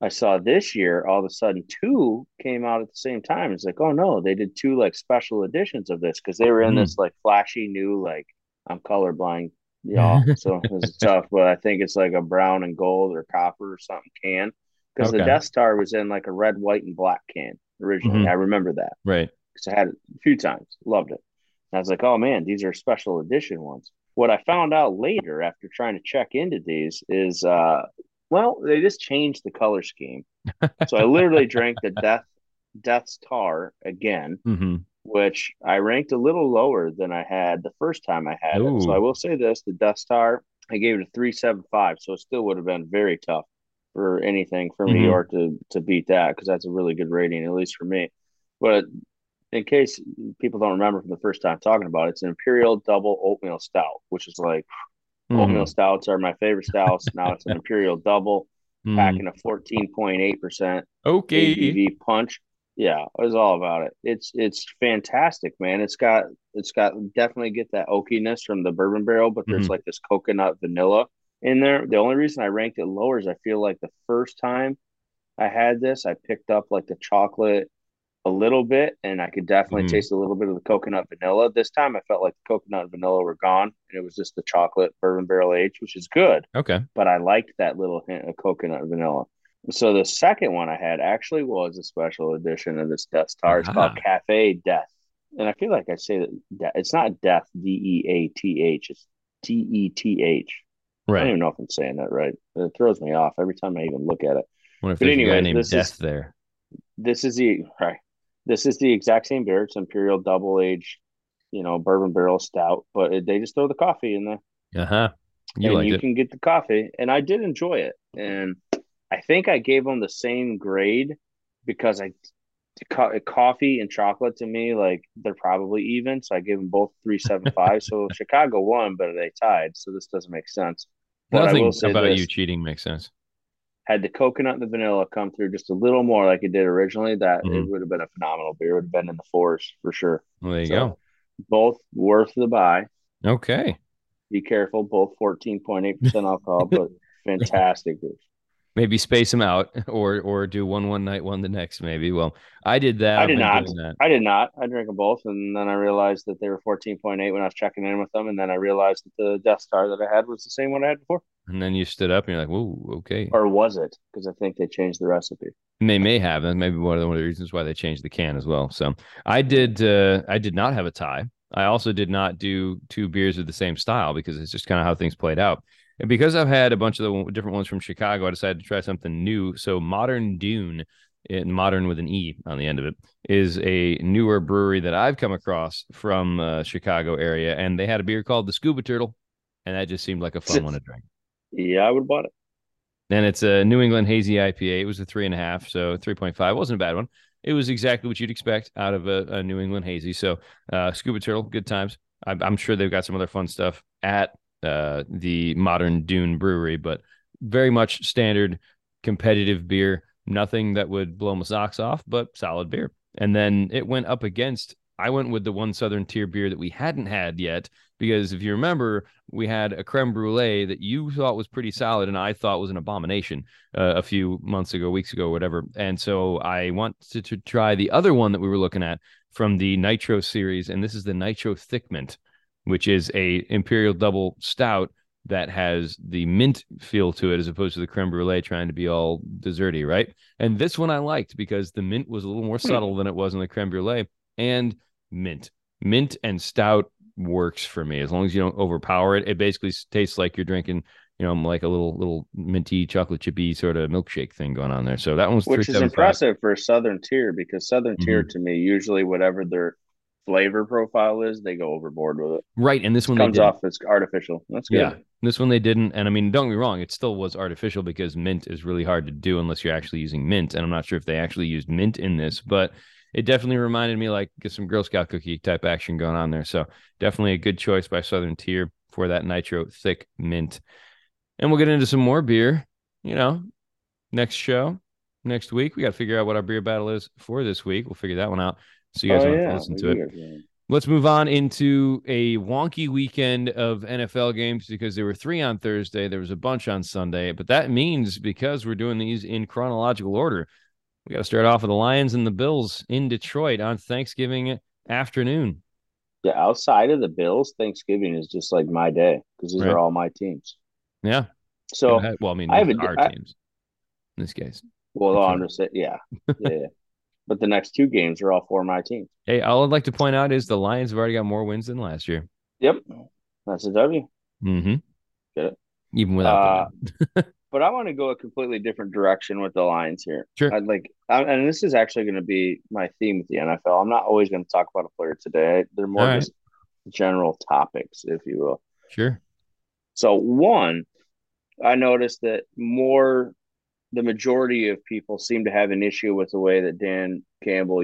I saw this year all of a sudden two came out at the same time. It's like, oh no, they did two like special editions of this because they were in Mm. this like flashy new like I'm colorblind, y'all. so it's tough, but I think it's like a brown and gold or copper or something can because okay. the Deth's Tar was in like a red, white, and black can originally. Mm-hmm. I remember that. Right. Because I had it a few times. Loved it. And I was like, oh man, these are special edition ones. What I found out later after trying to check into these is, uh, well, they just changed the color scheme. so I literally drank the Death Deth's Tar again, mm-hmm. which I ranked a little lower than I had the first time I had Ooh. it. So I will say this: the Deth's Tar, I gave it a three seven five, so it still would have been very tough for anything from mm-hmm. New York to to beat that because that's a really good rating, at least for me. But in case people don't remember from the first time talking about it, it's an Imperial Double Oatmeal Stout, which is like mm-hmm. oatmeal stouts are my favorite stouts. now it's an Imperial Double, mm-hmm. packing a fourteen point eight percent okay ABV punch. Yeah, it was all about it. It's it's fantastic, man. It's got it's got definitely get that oakiness from the bourbon barrel, but there's mm-hmm. like this coconut vanilla in there. The only reason I ranked it lower is I feel like the first time I had this, I picked up like the chocolate a little bit, and I could definitely mm. taste a little bit of the coconut vanilla. This time, I felt like the coconut and vanilla were gone, and it was just the chocolate bourbon barrel aged, which is good. Okay, but I liked that little hint of coconut vanilla. So the second one I had actually was a special edition of this Deth's Tar. It's called Cafe Death, and I feel like I say that it's not Death D E A T H, it's T E T H. Right. I don't even know if I'm saying that right. It throws me off every time I even look at it. What if but anyway, named Death is, there? This is the right. This is the exact same beer. It's Imperial Double Age, you know, bourbon barrel stout, but it, they just throw the coffee in there. Uh huh. You and you it. can get the coffee, and I did enjoy it. And I think I gave them the same grade because I co- coffee and chocolate to me like they're probably even. So I gave them both three seven five. so Chicago won, but they tied. So this doesn't make sense. But Nothing about this, you cheating makes sense had the coconut and the vanilla come through just a little more like it did originally, that mm-hmm. it would have been a phenomenal beer. It would have been in the fours for sure. Well, there you so, go. Both worth the buy. Okay. Be careful. Both 14.8% alcohol, but fantastic beers maybe space them out or or do one one night one the next maybe well i did that i did not i did not i drank them both and then i realized that they were 14.8 when i was checking in with them and then i realized that the death star that i had was the same one i had before and then you stood up and you're like whoa okay. Or was it? Because i think they changed the recipe. And they may have. And maybe one of the, one of the reasons why they changed the can as well. So i did uh i did not have a tie. I also did not do two beers of the same style because it's just kind of how things played out. And because I've had a bunch of the different ones from Chicago, I decided to try something new. So Modern Dune, in modern with an E on the end of it, is a newer brewery that I've come across from uh, Chicago area, and they had a beer called the Scuba Turtle, and that just seemed like a fun one to drink. Yeah, I would have bought it. And it's a New England hazy IPA. It was a three and a half, so three point five wasn't a bad one. It was exactly what you'd expect out of a, a New England hazy. So uh, Scuba Turtle, good times. I'm, I'm sure they've got some other fun stuff at uh, the modern Dune Brewery, but very much standard competitive beer. Nothing that would blow my socks off, but solid beer. And then it went up against. I went with the one Southern Tier beer that we hadn't had yet because if you remember, we had a creme brulee that you thought was pretty solid and I thought was an abomination uh, a few months ago, weeks ago, whatever. And so I wanted to try the other one that we were looking at from the Nitro series, and this is the Nitro Thick Mint, which is a imperial double stout that has the mint feel to it as opposed to the creme brulee trying to be all desserty, right? And this one I liked because the mint was a little more hmm. subtle than it was in the creme brulee and mint. Mint and stout works for me as long as you don't overpower it. It basically tastes like you're drinking, you know, like a little little minty chocolate chippy sort of milkshake thing going on there. So that one's which is impressive for Southern Tier because Southern mm-hmm. Tier to me usually whatever their flavor profile is, they go overboard with it. Right, and this one comes off as artificial. That's good. Yeah, this one they didn't. And I mean, don't get me wrong, it still was artificial because mint is really hard to do unless you're actually using mint. And I'm not sure if they actually used mint in this, but it definitely reminded me like get some Girl Scout cookie type action going on there. So definitely a good choice by Southern Tier for that nitro thick mint. And we'll get into some more beer. You know, next show, next week. We got to figure out what our beer battle is for this week. We'll figure that one out. So you guys oh, want yeah. to listen to it. Let's move on into a wonky weekend of NFL games because there were three on Thursday. There was a bunch on Sunday, but that means because we're doing these in chronological order, we got to start off with the Lions and the Bills in Detroit on Thanksgiving afternoon. Yeah, outside of the Bills, Thanksgiving is just like my day because these Right. are all my teams. Yeah. So, well, I mean, I have our I- teams in this case. well, I'm just saying, yeah, yeah, yeah. But the next two games are all for my teams. Hey, all I'd like to point out is the Lions have already got more wins than last year. Yep, that's a W. Mm-hmm. Get it? Even without Uh. But I want to go a completely different direction with the Lions here. Sure. I'd like, I, and this is actually going to be my theme with the NFL. I'm not always going to talk about a player today. They're more right. just general topics, if you will. Sure. So one, I noticed that more the majority of people seem to have an issue with the way that Dan Campbell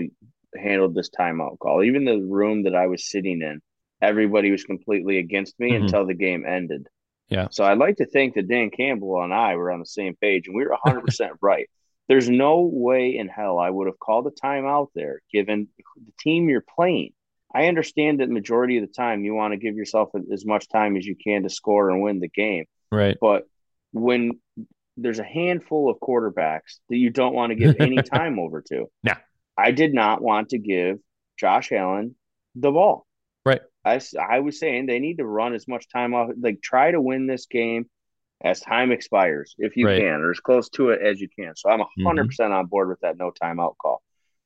handled this timeout call. Even the room that I was sitting in, everybody was completely against me Mhm. until the game ended. Yeah. So I'd like to think that Dan Campbell and I were on the same page and we were 100% right. There's no way in hell I would have called a timeout there given the team you're playing. I understand that majority of the time you want to give yourself as much time as you can to score and win the game. Right. But when there's a handful of quarterbacks that you don't want to give any time over to, Yeah. I did not want to give Josh Allen the ball. Right. I, I was saying they need to run as much time off, like try to win this game as time expires if you Right. can, or as close to it as you can. So I'm 100% on board with that no timeout call.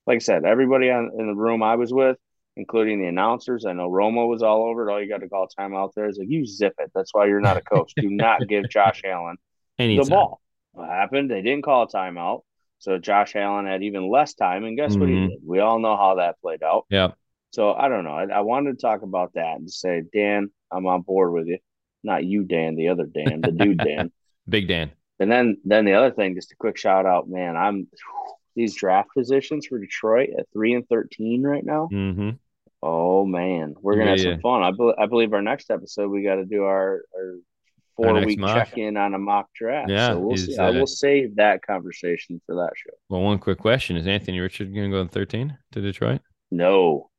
Like I said, everybody on, in the room I was with, including the announcers, I know Romo was all over it. All you got to call timeout there is like, you zip it. That's why you're not a coach. Do not give Josh Allen Anytime. the ball. What happened? They didn't call a timeout. So Josh Allen had even less time. And guess what he Mhm. did? We all know how that played out. Yeah. So I don't know. I, I wanted to talk about that and say, Dan, I'm on board with you. Not you, Dan, the other Dan, the dude Dan. Big Dan. And then then the other thing, just a quick shout out, man. I'm these draft positions for Detroit at three and thirteen right now. Mm-hmm. Oh man, we're gonna have Yeah. some fun. I, be- I believe our next episode we got to do our, our four next week check in on a mock draft. Yeah, so we'll see. I will save that conversation for that show. Well, one quick question: Is Anthony Richard going to go in thirteen to Detroit? No,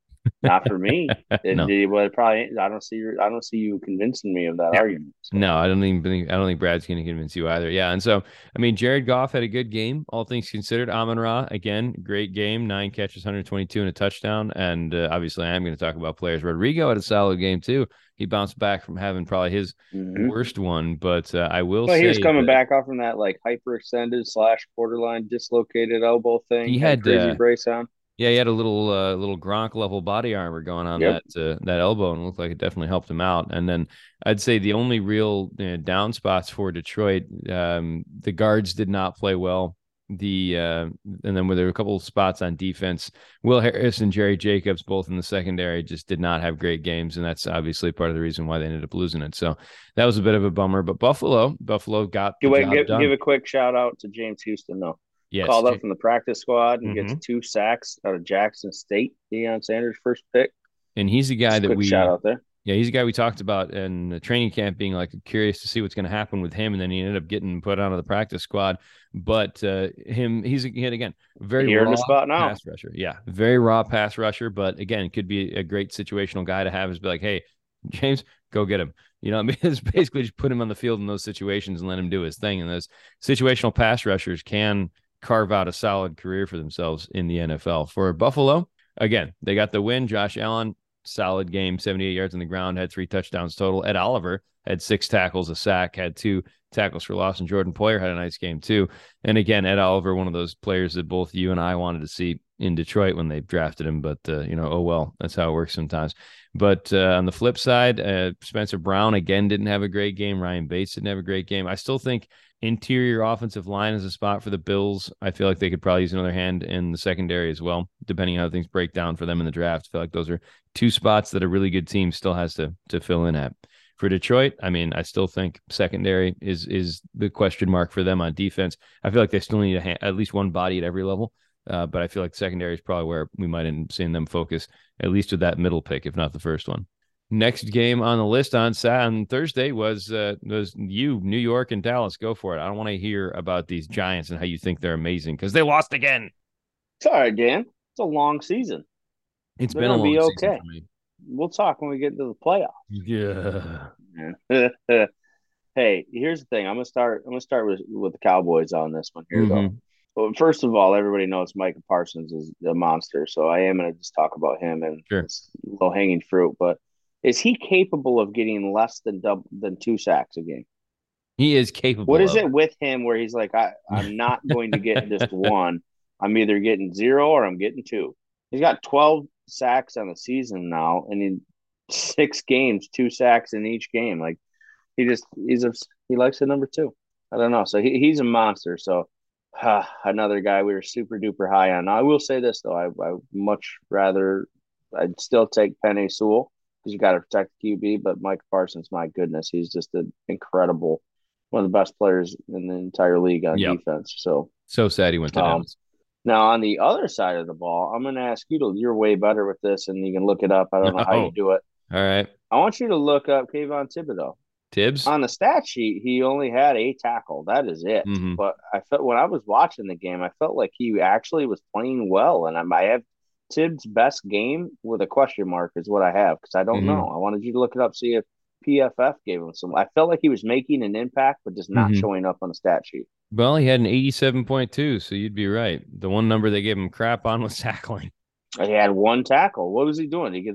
not for me. It, no, it- well, it probably. I don't see. I don't see you convincing me of that argument. So, no, I don't even think I don't think Brad's going to convince you either. Yeah, and so I mean, Jared Goff had a good game, all things considered. Amon Ra again, great game, nine catches, 122 and a touchdown. And uh, obviously, I am going to talk about players. Rodrigo had a solid game too. He bounced back from having probably his mhm. worst one, but uh, I will Well, he was coming that- back off from that like hyperextended slash borderline dislocated elbow thing. He had, crazy uh, brace on. Yeah, he had a little uh, little Gronk level body armor going on Yep. that uh, that elbow, and looked like it definitely helped him out. And then I'd say the only real you know, down spots for Detroit, um, the guards did not play well. The uh, and then there were a couple of spots on defense. Will Harris and Jerry Jacobs, both in the secondary, just did not have great games, and that's obviously part of the reason why they ended up losing it. So that was a bit of a bummer. But Buffalo, Buffalo got the Give, wait, job give, done. give a quick shout out to James Houston though. Yes, Called up from the practice squad and gets Mhm. two sacks out of Jackson State. Deion Sanders first pick. and he's the guy Just that we shout out there. Yeah, he's a guy we talked about in the training camp, being like curious to see what's going to happen with him, and then he ended up getting put onto the practice squad. But uh, him, he's again very You're raw the spot now. pass rusher. Yeah, very raw pass rusher. But again, could be a great situational guy to have. Is be like, hey, James, go get him. You know, I mean, it's basically just put him on the field in those situations and let him do his thing. And those situational pass rushers can carve out a solid career for themselves in the NFL. For Buffalo, again, they got the win. Josh Allen, solid game, 78 yards on the ground, had three touchdowns total. Ed Oliver had six tackles, a sack, had two tackles for loss, and Jordan Poyer had a nice game too. And again, Ed Oliver, one of those players that both you and I wanted to see in Detroit when they drafted him, but uh, you know, oh well, that's how it works sometimes. But uh, on the flip side, uh, Spencer Brown again didn't have a great game. Ryan Bates didn't have a great game. I still think interior offensive line is a spot for the Bills. I feel like they could probably use another hand in the secondary as well, depending on how things break down for them in the draft. I feel like those are two spots that a really good team still has to to fill in at. For Detroit, I mean, I still think secondary is is the question mark for them on defense. I feel like they still need at least one body at every level, uh, but I feel like secondary is probably where we might end up seeing them focus at least with that middle pick, if not the first one. Next game on the list on Sat on Thursday was uh, was you, New York and Dallas. Go for it. I don't want to hear about these Giants and how you think they're amazing because they lost again. Sorry, all right, Dan. It's a long season. It's They're been a gonna long be season okay. for me. We'll talk when we get to the playoffs. Yeah. hey, here's the thing. I'm gonna start. I'm gonna start with with the Cowboys on this one here, though. Mhm. Well, first of all, everybody knows Micah Parsons is a monster, so I am going to just talk about him and Sure. low hanging fruit. But is he capable of getting less than double than two sacks a game? He is capable. What is of it with him where he's like, I, I'm not going to get just one. I'm either getting zero or I'm getting two. He's got 12 sacks on the season now, and in six games, two sacks in each game. Like he just he's a he likes the number two. I don't know. So he, he's a monster. So uh, another guy we were super duper high on. Now, I will say this though, I I much rather I'd still take Penny Sewell because you got to protect the QB. But Mike Parsons, my goodness, he's just an incredible one of the best players in the entire league on Yep. defense. So so sad he went to Um, Dallas. now on the other side of the ball, I'm going to ask you to. You're way better with this, and you can look it up. I don't know how you do it. All right, I want you to look up Kayvon Thibodeaux. Tibbs. On the stat sheet, he only had a tackle. That is it. Mhm. But I felt when I was watching the game, I felt like he actually was playing well. And I, I have Tibbs' best game with a question mark is what I have because I don't Mhm. know. I wanted you to look it up, see if PFF gave him some. I felt like he was making an impact, but just not Mhm. showing up on the stat sheet. Well, he had an 87.2, so you'd be right. The one number they gave him crap on was tackling. He had one tackle. What was he doing? He get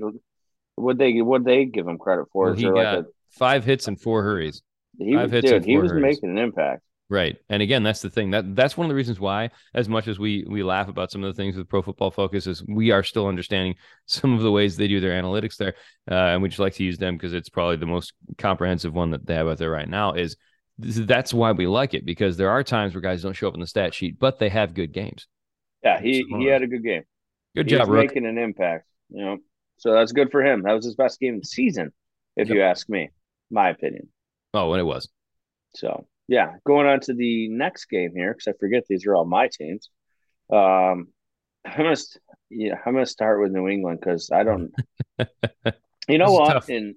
would they would they give him credit for? Well, he got like five hits and four hurries. he five was hits and dude? He was hurries. making an impact. Right. And again, that's the thing. That that's one of the reasons why, as much as we we laugh about some of the things with Pro Football Focus, is we are still understanding some of the ways they do their analytics there, uh, and we just like to use them because it's probably the most comprehensive one that they have out there right now. Is that's why we like it because there are times where guys don't show up in the stat sheet, but they have good games. Yeah, he Come he had a good game. Good job, Rook. making an impact. You know, so that's good for him. That was his best game of the season, if Yep. you ask me. My opinion. Oh, and it was. So yeah, going on to the next game here because I forget these are all my teams. Um, I'm gonna yeah, I'm gonna start with New England because I don't. You know what? tough. And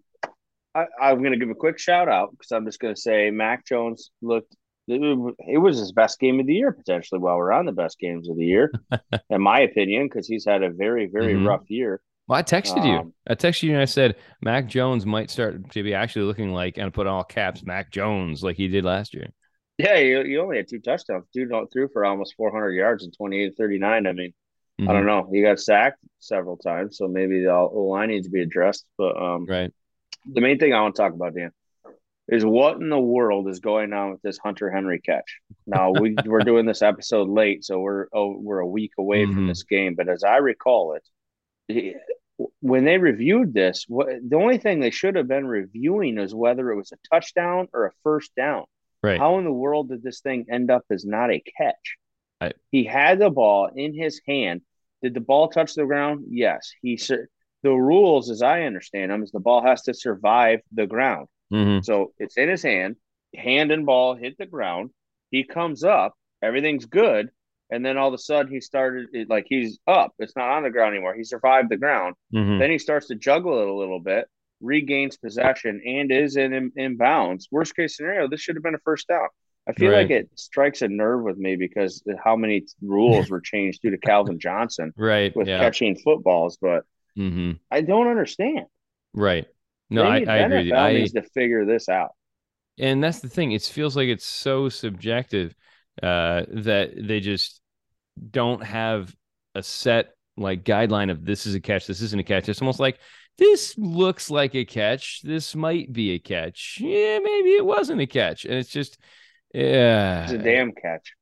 I, I'm gonna give a quick shout out because I'm just gonna say Mac Jones looked. It was- it was his best game of the year potentially. While we're on the best games of the year, in my opinion, because he's had a very very Mhm. rough year. Well, I texted you. Um, I texted you and I said Mac Jones might start to be actually looking like, and I put all caps, Mac Jones, like he did last year. Yeah, you, you only had two touchdowns. Dude threw for almost 400 yards in 28 39. I mean, I Mhm. don't know. He got sacked several times, so maybe the line needs to be addressed. But um, Right. the main thing I want to talk about, Dan, is what in the world is going on with this Hunter Henry catch? Now we we're doing this episode late, so we're oh, we're a week away from Mhm. this game. But as I recall it, when they reviewed this, what the only thing they should have been reviewing is whether it was a touchdown or a first down. Right. How in the world did this thing end up as not a catch? I- he had the ball in his hand. Did the ball touch the ground? Yes. He sur- the rules, as I understand them, is the ball has to survive the ground. hmm So it's in his hand. Hand and ball hit the ground. He comes up. Everything's good. And then all of a sudden he started it- like he's up. It's not on the ground anymore. He survived the ground. hmm Then he starts to juggle it a little bit, regains possession, and is in, in, in bounds. Worst case scenario, this should have been a first down. I feel Right. like it strikes a nerve with me because how many rules were changed due to Calvin Johnson Right. with yeah. catching footballs, but hmm I don't understand. Right. No, I, I agree. NFL I, needs to figure this out. and that's the thing. It feels like it's so subjective uh, that they just don't have a set like guideline of this is a catch, this isn't a catch. It's almost like this looks like a catch. This might be a catch. Yeah, maybe it wasn't a catch. And it's just, yeah. It's a damn catch.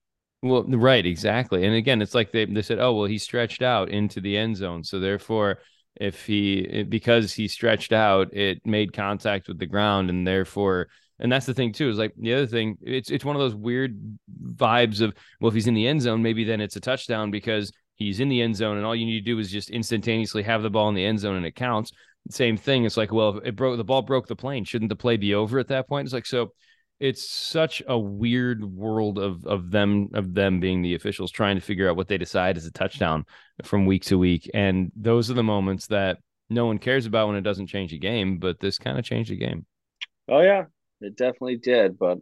Well, right, exactly. And again, it's like they they said, oh well, he stretched out into the end zone, so therefore, if he because he stretched out, it made contact with the ground, and therefore, and that's the thing too is like the other thing, it's it's one of those weird vibes of well, if he's in the end zone, maybe then it's a touchdown because he's in the end zone, and all you need to do is just instantaneously have the ball in the end zone and it counts. Same thing. It's like, well, it broke the ball broke the plane. Shouldn't the play be over at that point? It's like so it's such a weird world of of them of them being the officials trying to figure out what they decide is a touchdown from week to week and those are the moments that no one cares about when it doesn't change a game but this kind of changed the game Oh yeah, it definitely did. But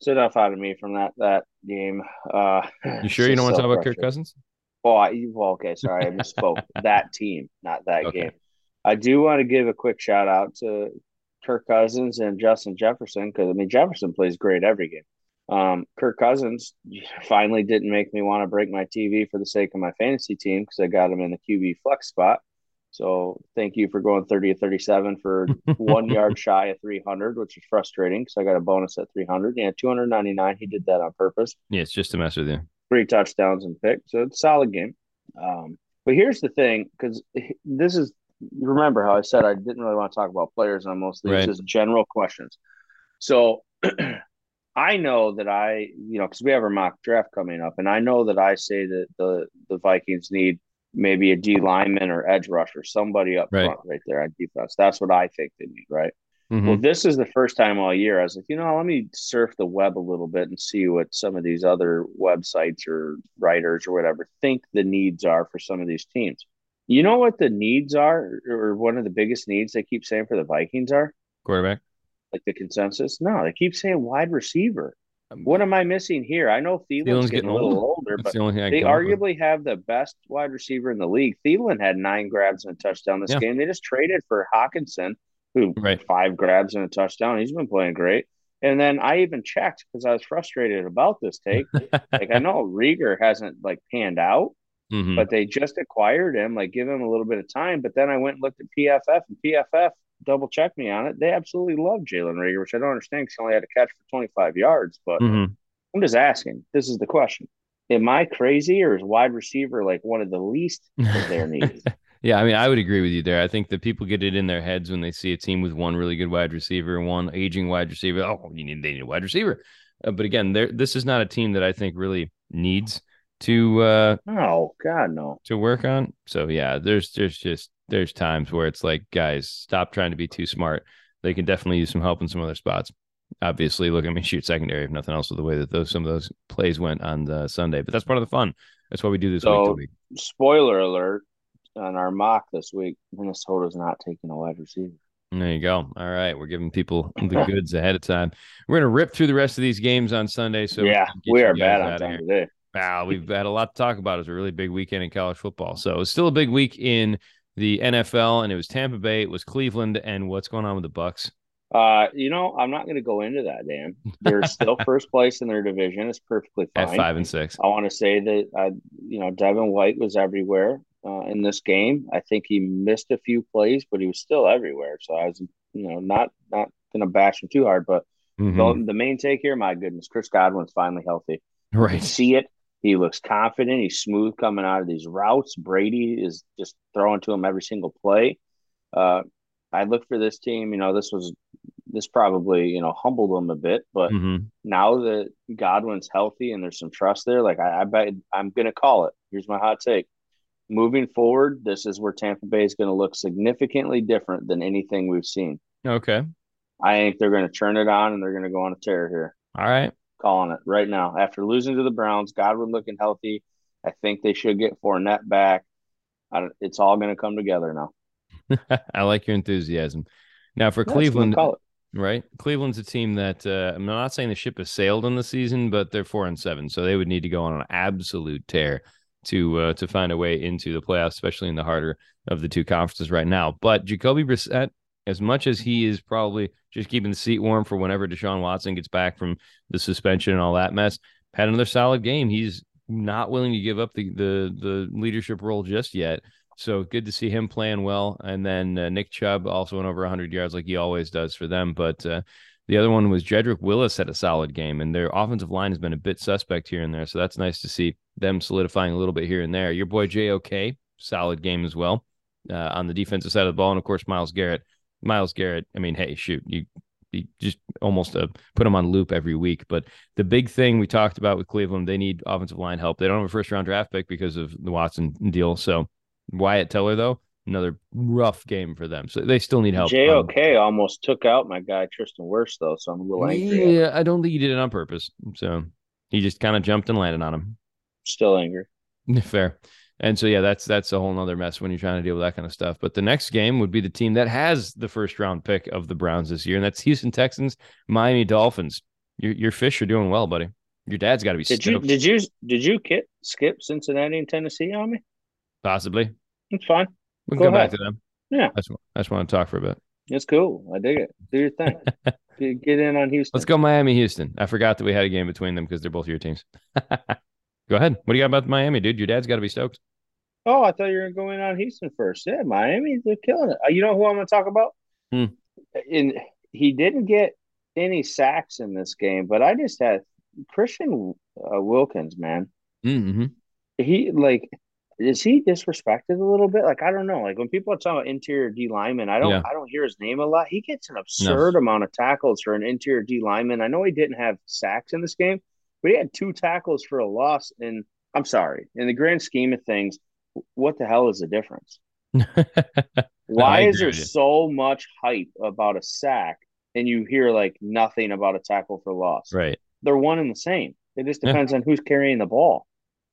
it's enough out of me from that that game. Uh, you sure you don't want to talk about kirk cousins Oh, I, well, okay, sorry, I misspoke. that team, not that Okay. game. I do want to give a quick shout out to Kirk Cousins and Justin Jefferson because I mean Jefferson plays great every game. Um, Kirk Cousins finally didn't make me want to break my TV for the sake of my fantasy team because I got him in the QB flex spot. So thank you for going 30 to 37 for one yard shy of 300, which is frustrating because I got a bonus at 300. Yeah, 299. He did that on purpose. Yeah, it's just to mess with you. Three touchdowns and pick. So it's a solid game. Um, but here's the thing because this is, remember how I said I didn't really want to talk about players on most of these, right. just general questions. So I know that I, you know, because we have our mock draft coming up, and I know that I say that the the Vikings need maybe a D lineman or edge rusher, somebody up right. front right there on defense. That's what I think they need, right? Mm-hmm. Well, this is the first time all year I was like, you know, let me surf the web a little bit and see what some of these other websites or writers or whatever think the needs are for some of these teams. You know what the needs are, or one of the biggest needs they keep saying for the Vikings are? Quarterback like the consensus? No, they keep saying wide receiver. Um, what am I missing here? I know Thielen's, Thielen's getting, getting, a little older, but the they arguably with. have the best wide receiver in the league. Thielen had nine grabs and a touchdown this yeah. game. They just traded for Hockenson, who right. five grabs and a touchdown. He's been playing great. And then I even checked because I was frustrated about this take. like I know Reagor hasn't like panned out, mm-hmm. but they just acquired him. Like give him a little bit of time. But then I went and looked at PFF, and PFF double check me on it. They absolutely love Jalen Reagor, which I don't understand because he only had a catch for 25 yards. But mm-hmm. I'm just asking. This is the question. Am I crazy or is wide receiver like one of the least of their needs? yeah, I mean, I would agree with you there. I think that people get it in their heads when they see a team with one really good wide receiver, and one aging wide receiver. Oh, you need they need a wide receiver. Uh, but again, there this is not a team that I think really needs to uh oh god no to work on so yeah there's there's just there's times where it's like guys stop trying to be too smart they can definitely use some help in some other spots obviously look at me shoot secondary if nothing else with the way that those some of those plays went on the sunday but that's part of the fun that's why we do this so, week week spoiler alert on our mock this week minnesota's not taking a wide receiver there you go. All right. We're giving people the goods ahead of time. We're going to rip through the rest of these games on Sunday. So yeah, we are bad on time today. Wow, we've had a lot to talk about. It's a really big weekend in college football. So it's still a big week in the NFL, and it was Tampa Bay, it was Cleveland, and what's going on with the Bucks? Uh, you know, I'm not going to go into that, Dan. They're still first place in their division. It's perfectly fine. At five and six. I want to say that, uh, you know, Devin White was everywhere uh, in this game. I think he missed a few plays, but he was still everywhere. So I was, you know, not not going to bash him too hard. But mm-hmm. the, the main take here, my goodness, Chris Godwin's finally healthy. Right. see it. He looks confident. He's smooth coming out of these routes. Brady is just throwing to him every single play. Uh, I look for this team. You know, this was this probably you know humbled them a bit, but mm-hmm. now that Godwin's healthy and there's some trust there, like I, I bet I'm gonna call it. Here's my hot take. Moving forward, this is where Tampa Bay is going to look significantly different than anything we've seen. Okay. I think they're going to turn it on and they're going to go on a tear here. All right calling it right now. After losing to the Browns, Godwin looking healthy. I think they should get Fournette back. it's all going to come together now. I like your enthusiasm. Now for Cleveland, right? Cleveland's a team that uh, I'm not saying the ship has sailed on the season, but they're four and seven, so they would need to go on an absolute tear to uh, to find a way into the playoffs, especially in the harder of the two conferences right now. But Jacoby Brissett as much as he is probably just keeping the seat warm for whenever Deshaun Watson gets back from the suspension and all that mess, had another solid game. He's not willing to give up the the the leadership role just yet. So good to see him playing well. And then uh, Nick Chubb also went over 100 yards like he always does for them. But uh, the other one was Jedrick Wills had a solid game, and their offensive line has been a bit suspect here and there. So that's nice to see them solidifying a little bit here and there. Your boy JOK, solid game as well uh, on the defensive side of the ball. And of course, Myles Garrett Myles Garrett, I mean, hey, shoot, you, you just almost uh, put him on loop every week. But the big thing we talked about with Cleveland, they need offensive line help. They don't have a first round draft pick because of the Watson deal. So Wyatt Teller, though, another rough game for them. So they still need help. JOK um, almost took out my guy Tristan Wirfs, though. So I'm a little angry. Yeah, I don't think he did it on purpose. So he just kind of jumped and landed on him. Still angry. Fair. And so yeah, that's that's a whole nother mess when you're trying to deal with that kind of stuff. But the next game would be the team that has the first round pick of the Browns this year, and that's Houston Texans, Miami Dolphins. Your your fish are doing well, buddy. Your dad's got to be. Did stoked. you did you did you skip skip Cincinnati and Tennessee on me? Possibly. It's fine. We can go, back to them. Yeah. I just, I just want to talk for a bit. It's cool. I dig it. Do your thing. get, get in on Houston. Let's go Miami, Houston. I forgot that we had a game between them because they're both your teams. go ahead. What do you got about Miami, dude? Your dad's got to be stoked. Oh, I thought you were going on Houston first. Yeah, Miami, they're killing it. Uh, You know who I'm going to talk about? Hmm. In he didn't get any sacks in this game, but I just had Christian uh, Wilkins, man. Mm-hmm. He like is he disrespected a little bit? Like I don't know. Like when people are talking about interior D lineman, I don't Yeah. I don't hear his name a lot. He gets an absurd amount of tackles for an interior D lineman. I know he didn't have sacks in this game, but he had two tackles for a loss. And I'm sorry, in the grand scheme of things, what the hell is the difference? Why is there so much hype about a sack and you hear like nothing about a tackle for loss? right. They're one and the same. It just Yeah. depends on who's carrying the ball.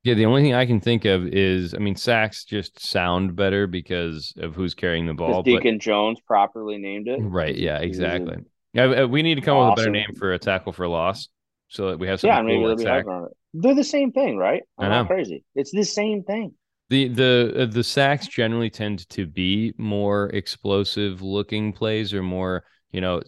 Yeah, the only thing I can think of is, I mean, sacks just sound better because of who's carrying the ball. But, Deacon Jones properly named it. right, yeah, exactly. Yeah, we need to come up with a better name for a tackle for loss, so that we have some. Yeah, maybe cool they'll be on it. They're the same thing, right? I'm I not know. crazy. It's the same thing. The the uh, the sacks generally tend to be more explosive looking plays or more you know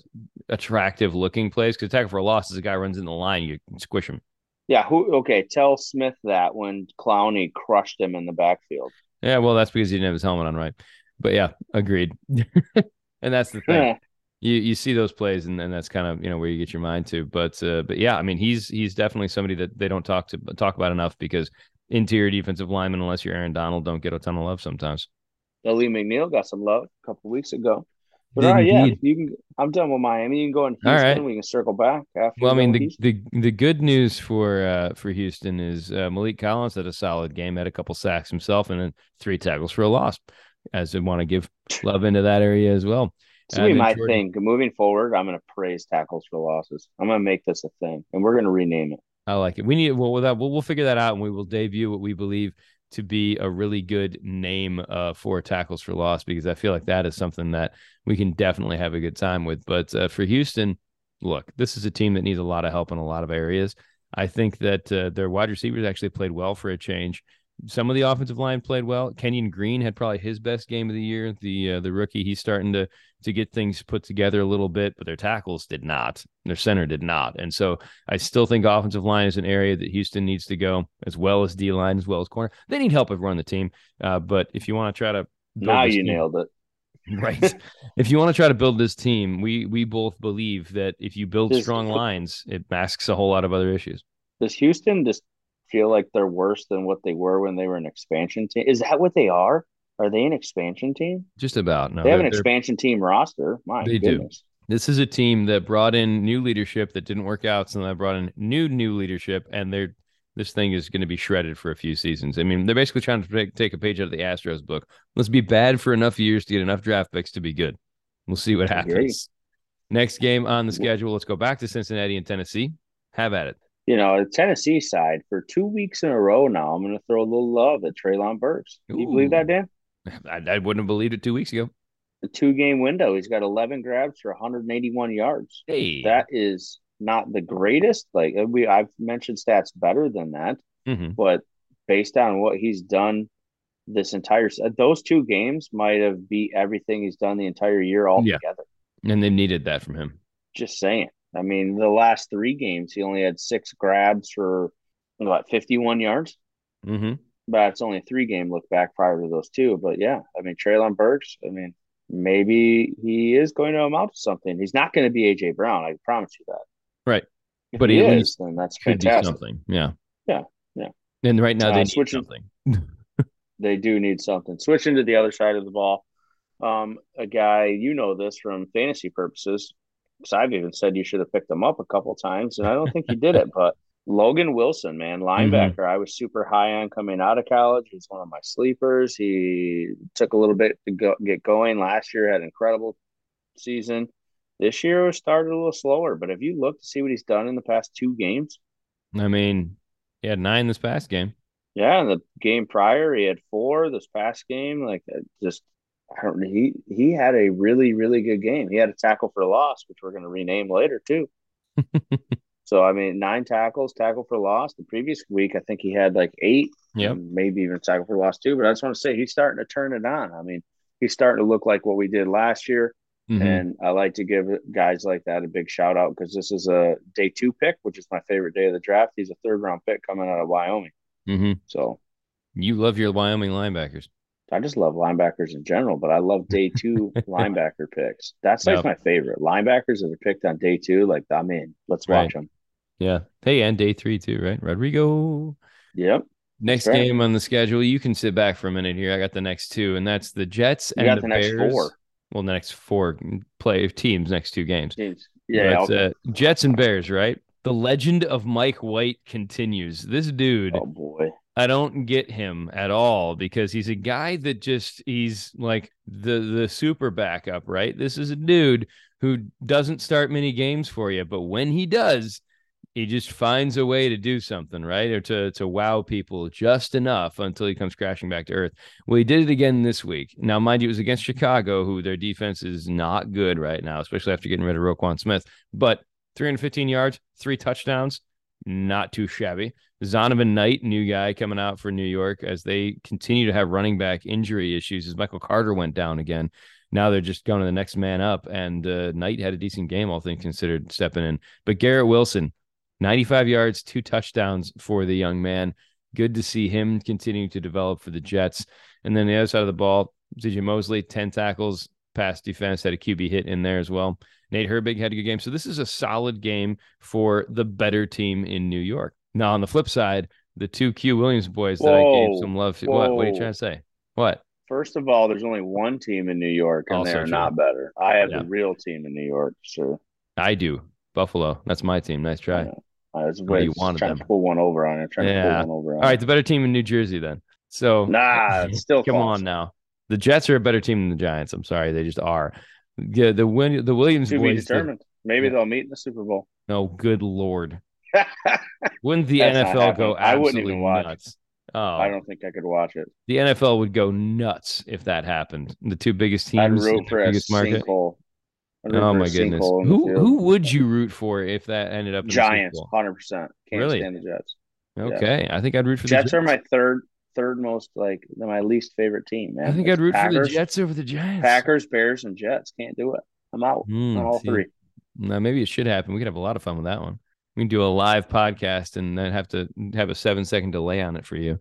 attractive looking plays because tackle for a loss is a guy runs in the line you can squish him. Yeah. Who? Okay. Tell Smith that when Clowney crushed him in the backfield. Yeah, well that's because he didn't have his helmet on right. But yeah, agreed. and that's the thing. you you see those plays and, and that's kind of you know where you get your mind to but uh, but yeah i mean he's he's definitely somebody that they don't talk to talk about enough because interior defensive linemen unless you're aaron donald don't get a ton of love sometimes Lee McNeil got some love a couple weeks ago. But all right, yeah, you can. I'm done with Miami. You can go in All Houston. right. We can circle back after. well i mean the, the the good news for uh for houston is uh, maliek collins had a solid game had a couple sacks himself and then three tackles for a loss as they want to give love into that area as well This Uh, will be my Jordan- thing. Moving forward, I'm going to praise tackles for losses. I'm going to make this a thing, and we're going to rename it. I like it. We need well with that we'll, we'll figure that out and we will debut what we believe to be a really good name uh, for tackles for loss because I feel like that is something that we can definitely have a good time with. But uh, for Houston, look, this is a team that needs a lot of help in a lot of areas. I think that uh, their wide receivers actually played well for a change. Some of the offensive line played well. Kenyon Green had probably his best game of the year. The uh, the rookie, he's starting to to get things put together a little bit, but their tackles did not. Their center did not. And so I still think offensive line is an area that Houston needs to go, as well as D line, as well as corner. They need help if run the team. Uh, but if you want to try to build Now this you team- nailed it. right, if you want to try to build this team, we we both believe that if you build Does- strong lines, it masks a whole lot of other issues. Does Houston just feel like they're worse than what they were when they were an expansion team? Is that what they are? Are they an expansion team? Just about no. they have an expansion team roster. My They do. goodness. This is a team that brought in new leadership that didn't work out, so they brought in new new leadership, and they're this thing is going to be shredded for a few seasons. I mean, they're basically trying to take, take a page out of the Astros book. Let's be bad for enough years to get enough draft picks to be good. We'll see what I hear you. happens. Next game on the schedule, let's go back to Cincinnati and Tennessee. Have at it. You know, the Tennessee side for two weeks in a row now. I'm going to throw a little love at Treylon Burks. Do you believe that, Dan? I, I wouldn't have believed it two weeks ago. The two game window. He's got 11 grabs for 181 yards. Hey, That is not the greatest. Like uh, we, I've mentioned stats better than that, Mhm. but based on what he's done this entire, those two games might have beat everything he's done the entire year Yeah. altogether. and they needed that from him. Just saying. I mean, the last three games, he only had six grabs for what 51 yards. hmm but it's only a three game look back prior to those two. But yeah, I mean Treylon Burks, I mean, maybe he is going to amount to something. He's not going to be AJ Brown, I promise you that. Right. If But he he at is, least then that's Could fantastic. something. Yeah. Yeah, yeah. And right now Uh, they need switching- something. They do need something. Switching to the other side of the ball. Um, a guy, you know this from fantasy purposes. Because I've even said you should have picked him up a couple times, and I don't think you did it, but Logan Wilson, man, mm-hmm. linebacker, I was super high on coming out of college. He's one of my sleepers. He took a little bit to go, get going last year, had an incredible season. This year was started a little slower, but if you look to see what he's done in the past two games, I mean, he had nine this past game. yeah, and the game prior he had four. This past game, like just I don't, he he had a really really good game. He had a tackle for loss, which we're going to rename later too. so I mean, nine tackles, tackle for loss. The previous week, I think he had like eight, yeah, maybe even tackle for loss too. But I just want to say he's starting to turn it on. I mean, he's starting to look like what we did last year. Mm-hmm. And I like to give guys like that a big shout out because this is a day two pick, which is my favorite day of the draft. He's a third round pick coming out of Wyoming. Mm-hmm. So you love your Wyoming linebackers. I just love linebackers in general, but I love day two linebacker picks. That's like yep. my favorite. Linebackers that are picked on day two, like I'm in. Let's watch right. them. Yeah. Hey, and day three too, right? Rodrigo. Yep. Next right. game on the schedule, you can sit back for a minute here. I got the next two, and that's the Jets you and the, the next Bears. Four. Well, the next four play teams, next two games. Teams. Yeah. Okay. uh, Jets and Bears, right? The legend of Mike White continues. This dude. Oh boy. I don't get him at all because he's a guy that just he's like the the super backup, right? This is a dude who doesn't start many games for you, but when he does, he just finds a way to do something, right? Or to to wow people just enough until he comes crashing back to earth. Well, he did it again this week. Now, mind you, it was against Chicago, who their defense is not good right now, especially after getting rid of Roquan Smith. But 315 yards, three touchdowns, not too shabby. Zonovan Knight, new guy coming out for New York as they continue to have running back injury issues as Michael Carter went down again. Now they're just going to the next man up, and uh, Knight had a decent game, all things considered, stepping in. But Garrett Wilson, 95 yards, two touchdowns for the young man. Good to see him continuing to develop for the Jets. And then the other side of the ball, CJ Mosley, 10 tackles, pass defense, had a QB hit in there as well. Nate Herbig had a good game. So this is a solid game for the better team in New York. Now, on the flip side, the two Q Williams boys that whoa, I gave some love to. What? What are you trying to say? What? First of all, there's only one team in New York, and also they're true. not better. I have yeah. the real team in New York, sir. I do. Buffalo. That's my team. Nice try. Uh, I was you wanted trying them. to pull one over on it. Trying yeah. to pull one over on All right, the better team in New Jersey then. So nah, still come false. on now. The Jets are a better team than the Giants. I'm sorry, they just are. Yeah, the win the Williams to boys. Be determined. Maybe yeah. they'll meet in the Super Bowl. No, good lord. Wouldn't the NFL go absolutely I wouldn't even watch. nuts? Oh, I don't think I could watch it. The NFL would go nuts if that happened. The two biggest teams, I'd root for biggest market. Sinkhole. Oh my goodness! Who who would you root for if that ended up Giants? Hundred percent. Can't really? stand the Jets. Okay, yeah. I think I'd root for Jets the Jets. Are my third third most like my least favorite team. Man, I think it's I'd root Packers, for the Jets over the Giants. Packers, Bears, and Jets can't do it. I'm out mm, on all see. three. Now maybe it should happen. We could have a lot of fun with that one we can do a live podcast and then have to have a seven second delay on it for you.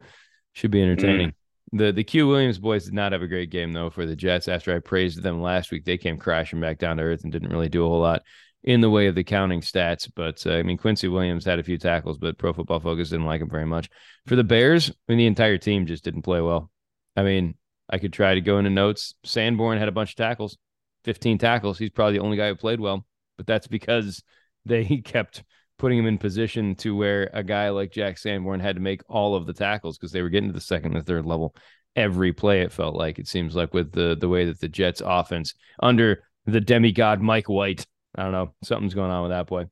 Should be entertaining. Mm. The the Q Williams boys did not have a great game though for the Jets. After I praised them last week, they came crashing back down to earth and didn't really do a whole lot in the way of the counting stats. But uh, I mean, Quincy Williams had a few tackles, but Pro Football Focus didn't like him very much. For the Bears, I mean, the entire team just didn't play well. I mean, I could try to go into notes. Sanborn had a bunch of tackles, 15 tackles. He's probably the only guy who played well, but that's because they kept putting him in position to where a guy like Jack Sanborn had to make all of the tackles because they were getting to the second and third level every play. It felt like it seems like with the the way that the Jets offense under the demigod Mike White, I don't know, something's going on with that boy.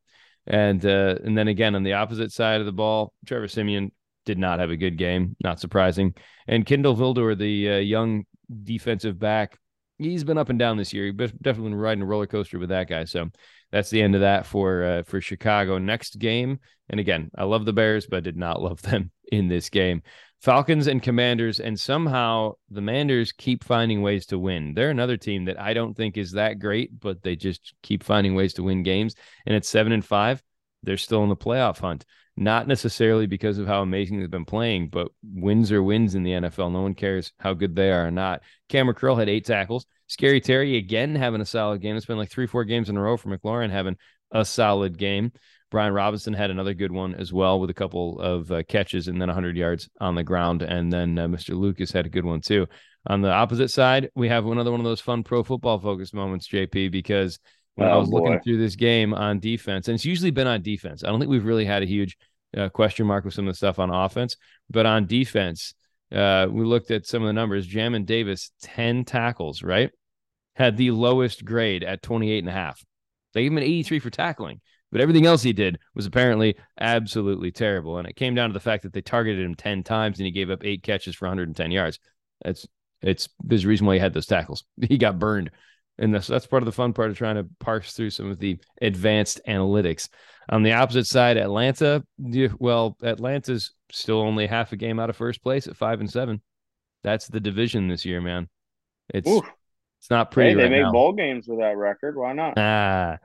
And uh, and then again on the opposite side of the ball, Trevor Simeon did not have a good game, not surprising. And Kindle Vildor, the uh, young defensive back, he's been up and down this year. He's definitely been riding a roller coaster with that guy. So that's the end of that for uh, for Chicago. Next game, and again, I love the Bears, but did not love them in this game. Falcons and Commanders, and somehow the Manders keep finding ways to win. They're another team that I don't think is that great, but they just keep finding ways to win games. And at seven and five, they're still in the playoff hunt. Not necessarily because of how amazing they've been playing, but wins are wins in the NFL. No one cares how good they are or not. Kamren Curl had eight tackles. Scary Terry again having a solid game. It's been like three, four games in a row for McLaurin having a solid game. Brian Robinson had another good one as well with a couple of uh, catches and then 100 yards on the ground. And then uh, Mr. Lucas had a good one too. On the opposite side, we have another one of those fun pro football focus moments, JP, because when oh, I was boy. looking through this game on defense, and it's usually been on defense. I don't think we've really had a huge uh, question mark with some of the stuff on offense, but on defense, uh, we looked at some of the numbers. Jamin Davis, 10 tackles, right? Had the lowest grade at 28 and a half. They gave him an 83 for tackling, but everything else he did was apparently absolutely terrible. And it came down to the fact that they targeted him 10 times and he gave up eight catches for 110 yards. That's it's there's a reason why he had those tackles. He got burned. And that's that's part of the fun part of trying to parse through some of the advanced analytics. On the opposite side, Atlanta, well, Atlanta's still only half a game out of first place at five and seven. That's the division this year, man. It's. It's not pretty. Hey, they right make now. bowl games with that record. Why not? Ah,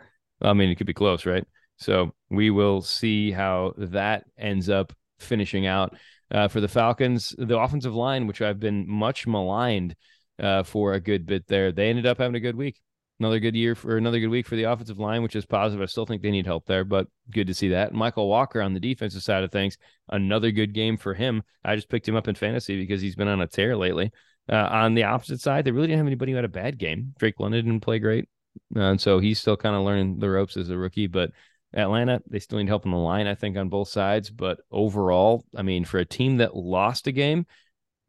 I mean, it could be close, right? So we will see how that ends up finishing out. Uh, for the Falcons, the offensive line, which I've been much maligned uh, for a good bit there, they ended up having a good week. Another good year for another good week for the offensive line, which is positive. I still think they need help there, but good to see that. Mykal Walker on the defensive side of things, another good game for him. I just picked him up in fantasy because he's been on a tear lately. Uh, on the opposite side, they really didn't have anybody who had a bad game. Drake London didn't play great. Uh, and so he's still kind of learning the ropes as a rookie. But Atlanta, they still need help on the line, I think, on both sides. But overall, I mean, for a team that lost a game,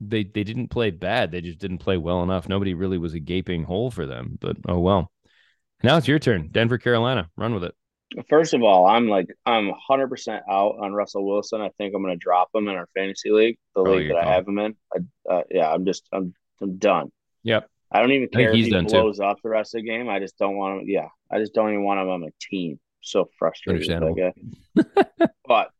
they they didn't play bad. They just didn't play well enough. Nobody really was a gaping hole for them. But oh well. Now it's your turn. Denver, Carolina. Run with it. First of all, I'm like I'm 100 percent out on Russell Wilson. I think I'm going to drop him in our fantasy league, the Probably league that call. I have him in. I, uh, yeah, I'm just I'm I'm done. Yep. I don't even I care if he done too. blows up the rest of the game. I just don't want him. Yeah, I just don't even want him on my team. So frustrated. guy. but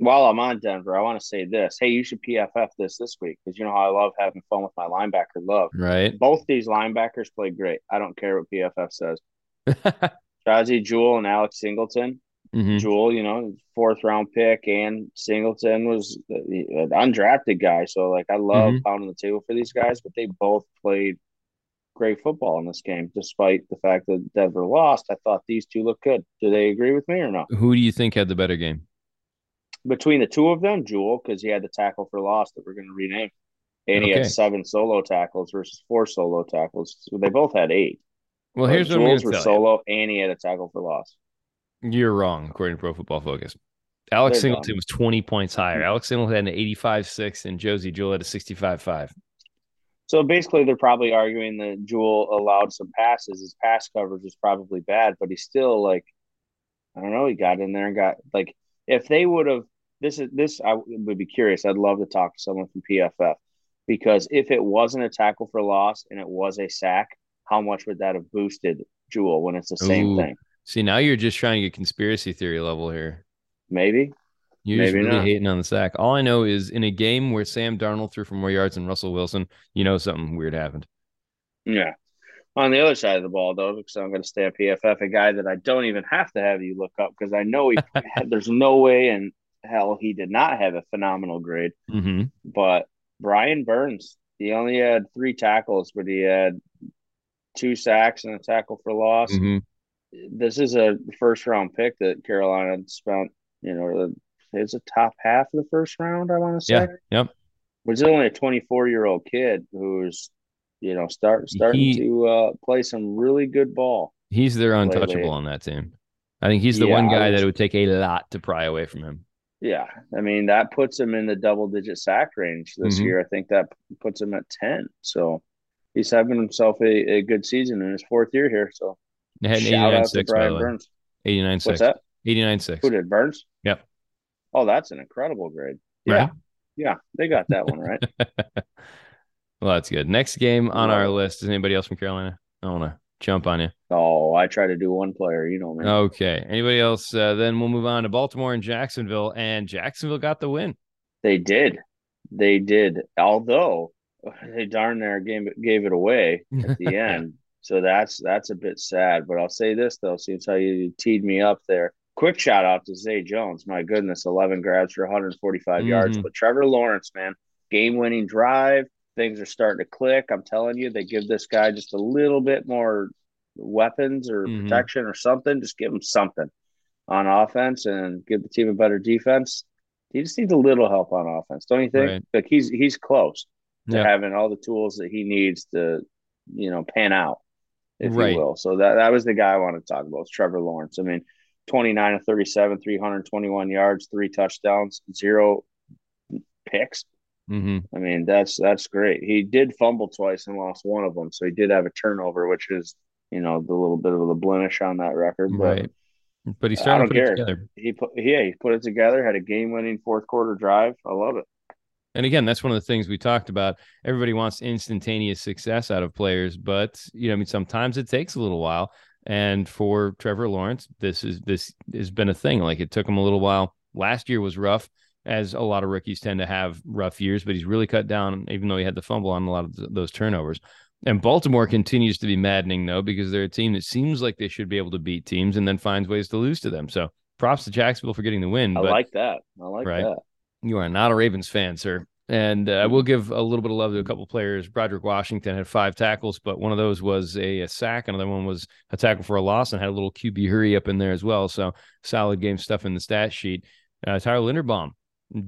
while I'm on Denver, I want to say this. Hey, you should PFF this this week because you know how I love having fun with my linebacker love. Right. Both these linebackers played great. I don't care what PFF says. Josey Jewell and Alex Singleton. hmm Jewell, you know, fourth round pick, and Singleton was an undrafted guy. So, like, I love Mhm. pounding the table for these guys, but they both played great football in this game, despite the fact that Denver lost. I thought these two looked good. Do they agree with me or not? Who do you think had the better game? Between the two of them, Jewell, because he had the tackle for loss that we're going to rename, and he Okay. had seven solo tackles versus four solo tackles. So they both had eight. Well, But here's what I'm were tell solo, and he had a tackle for loss. you. You're wrong, according to Pro Football Focus. Alex They're Singleton was 20 points higher. Alex Singleton had an 85-6, and Josey Jewell had a 65-5. So basically, they're probably arguing that Jewell allowed some passes. His pass coverage is probably bad, but he's still like, I don't know. He got in there and got like, if they would have, this is this. I would be curious. I'd love to talk to someone from PFF because if it wasn't a tackle for loss and it was a sack, how much would that have boosted Jewell when it's the same Ooh. thing? See, now you're just trying to get conspiracy theory level here. Maybe. You're just Maybe really not. hating on the sack. All I know is in a game where Sam Darnold threw for more yards than Russell Wilson, you know something weird happened. Yeah. On the other side of the ball, though, because I'm going to stay at PFF, a guy that I don't even have to have you look up because I know he there's no way in hell he did not have a phenomenal grade. Mm-hmm. But Brian Burns, he only had three tackles, but he had two sacks and a tackle for loss. Mm-hmm. This is a first round pick that Carolina spent, you know, it's a top half of the first round, I want to say. Yeah. Yep. Is only a 24 year old kid who's, you know, start starting He- to uh, play some really good ball. He's their Lately. untouchable on that team. I think he's the Yeah, one guy was- that it would take a lot to pry away from him. Yeah, I mean that puts him in the double digit sack range this Mhm. year. I think that puts him at 10. So he's having himself a, a good season in his fourth year here. So shout 89 out to 6, by Brian. Burns. 89 What's that? 89 6. Who did Burns? Yep. Oh, that's an incredible grade. Yeah, Right? yeah, they got that one right. well, that's good. Next game on our list is anybody else from Carolina? I don't want to jump on you. oh, I try to do one player, you know me. Okay. Anybody else? Uh, then we'll move on to Baltimore and Jacksonville. And Jacksonville got the win. They did, they did. Although they darn near gave gave it away at the end. So that's that's a bit sad. But I'll say this though, since how you teed me up there. Quick shout out to Zay Jones. My goodness, 11 grabs for 145 yards. Mhm. But Trevor Lawrence, man, game winning drive. Things are starting to click. I'm telling you, they give this guy just a little bit more weapons or Mhm. protection or something. Just give him something on offense and give the team a better defense. He just needs a little help on offense, don't you think? Right. Like he's he's close to Yeah. having all the tools that he needs to, you know, pan out, if Right. you will. So that that was the guy I wanted to talk about. Was Trevor Lawrence. I mean, twenty nine of thirty seven, three hundred twenty one yards, three touchdowns, zero picks. Hmm I mean, that's that's great. He did fumble twice and lost one of them, so he did have a turnover, which is you know the little bit of the blemish on that record. But Right. But he's I starting to put it together. he put yeah he put it together, had a game winning fourth quarter drive. I love it. And again, that's one of the things we talked about. Everybody wants instantaneous success out of players, but you know, I mean, sometimes it takes a little while. And for Trevor Lawrence, this is this has been a thing. Like it took him a little while. Last year was rough, as a lot of rookies tend to have rough years, but he's really cut down, even though he had the fumble on a lot of th- those turnovers. And Baltimore continues to be maddening though, because they're a team that seems like they should be able to beat teams and then finds ways to lose to them. So props to Jacksonville for getting the win. I but like that. I like Right. that. you are not a Ravens fan, sir. And uh, I will give a little bit of love to a couple players. Broderick Washington had five tackles, but one of those was a, a sack. Another one was a tackle for a loss and had a little QB hurry up in there as well. So solid game stuff in the stat sheet. Uh, Tyler Linderbaum,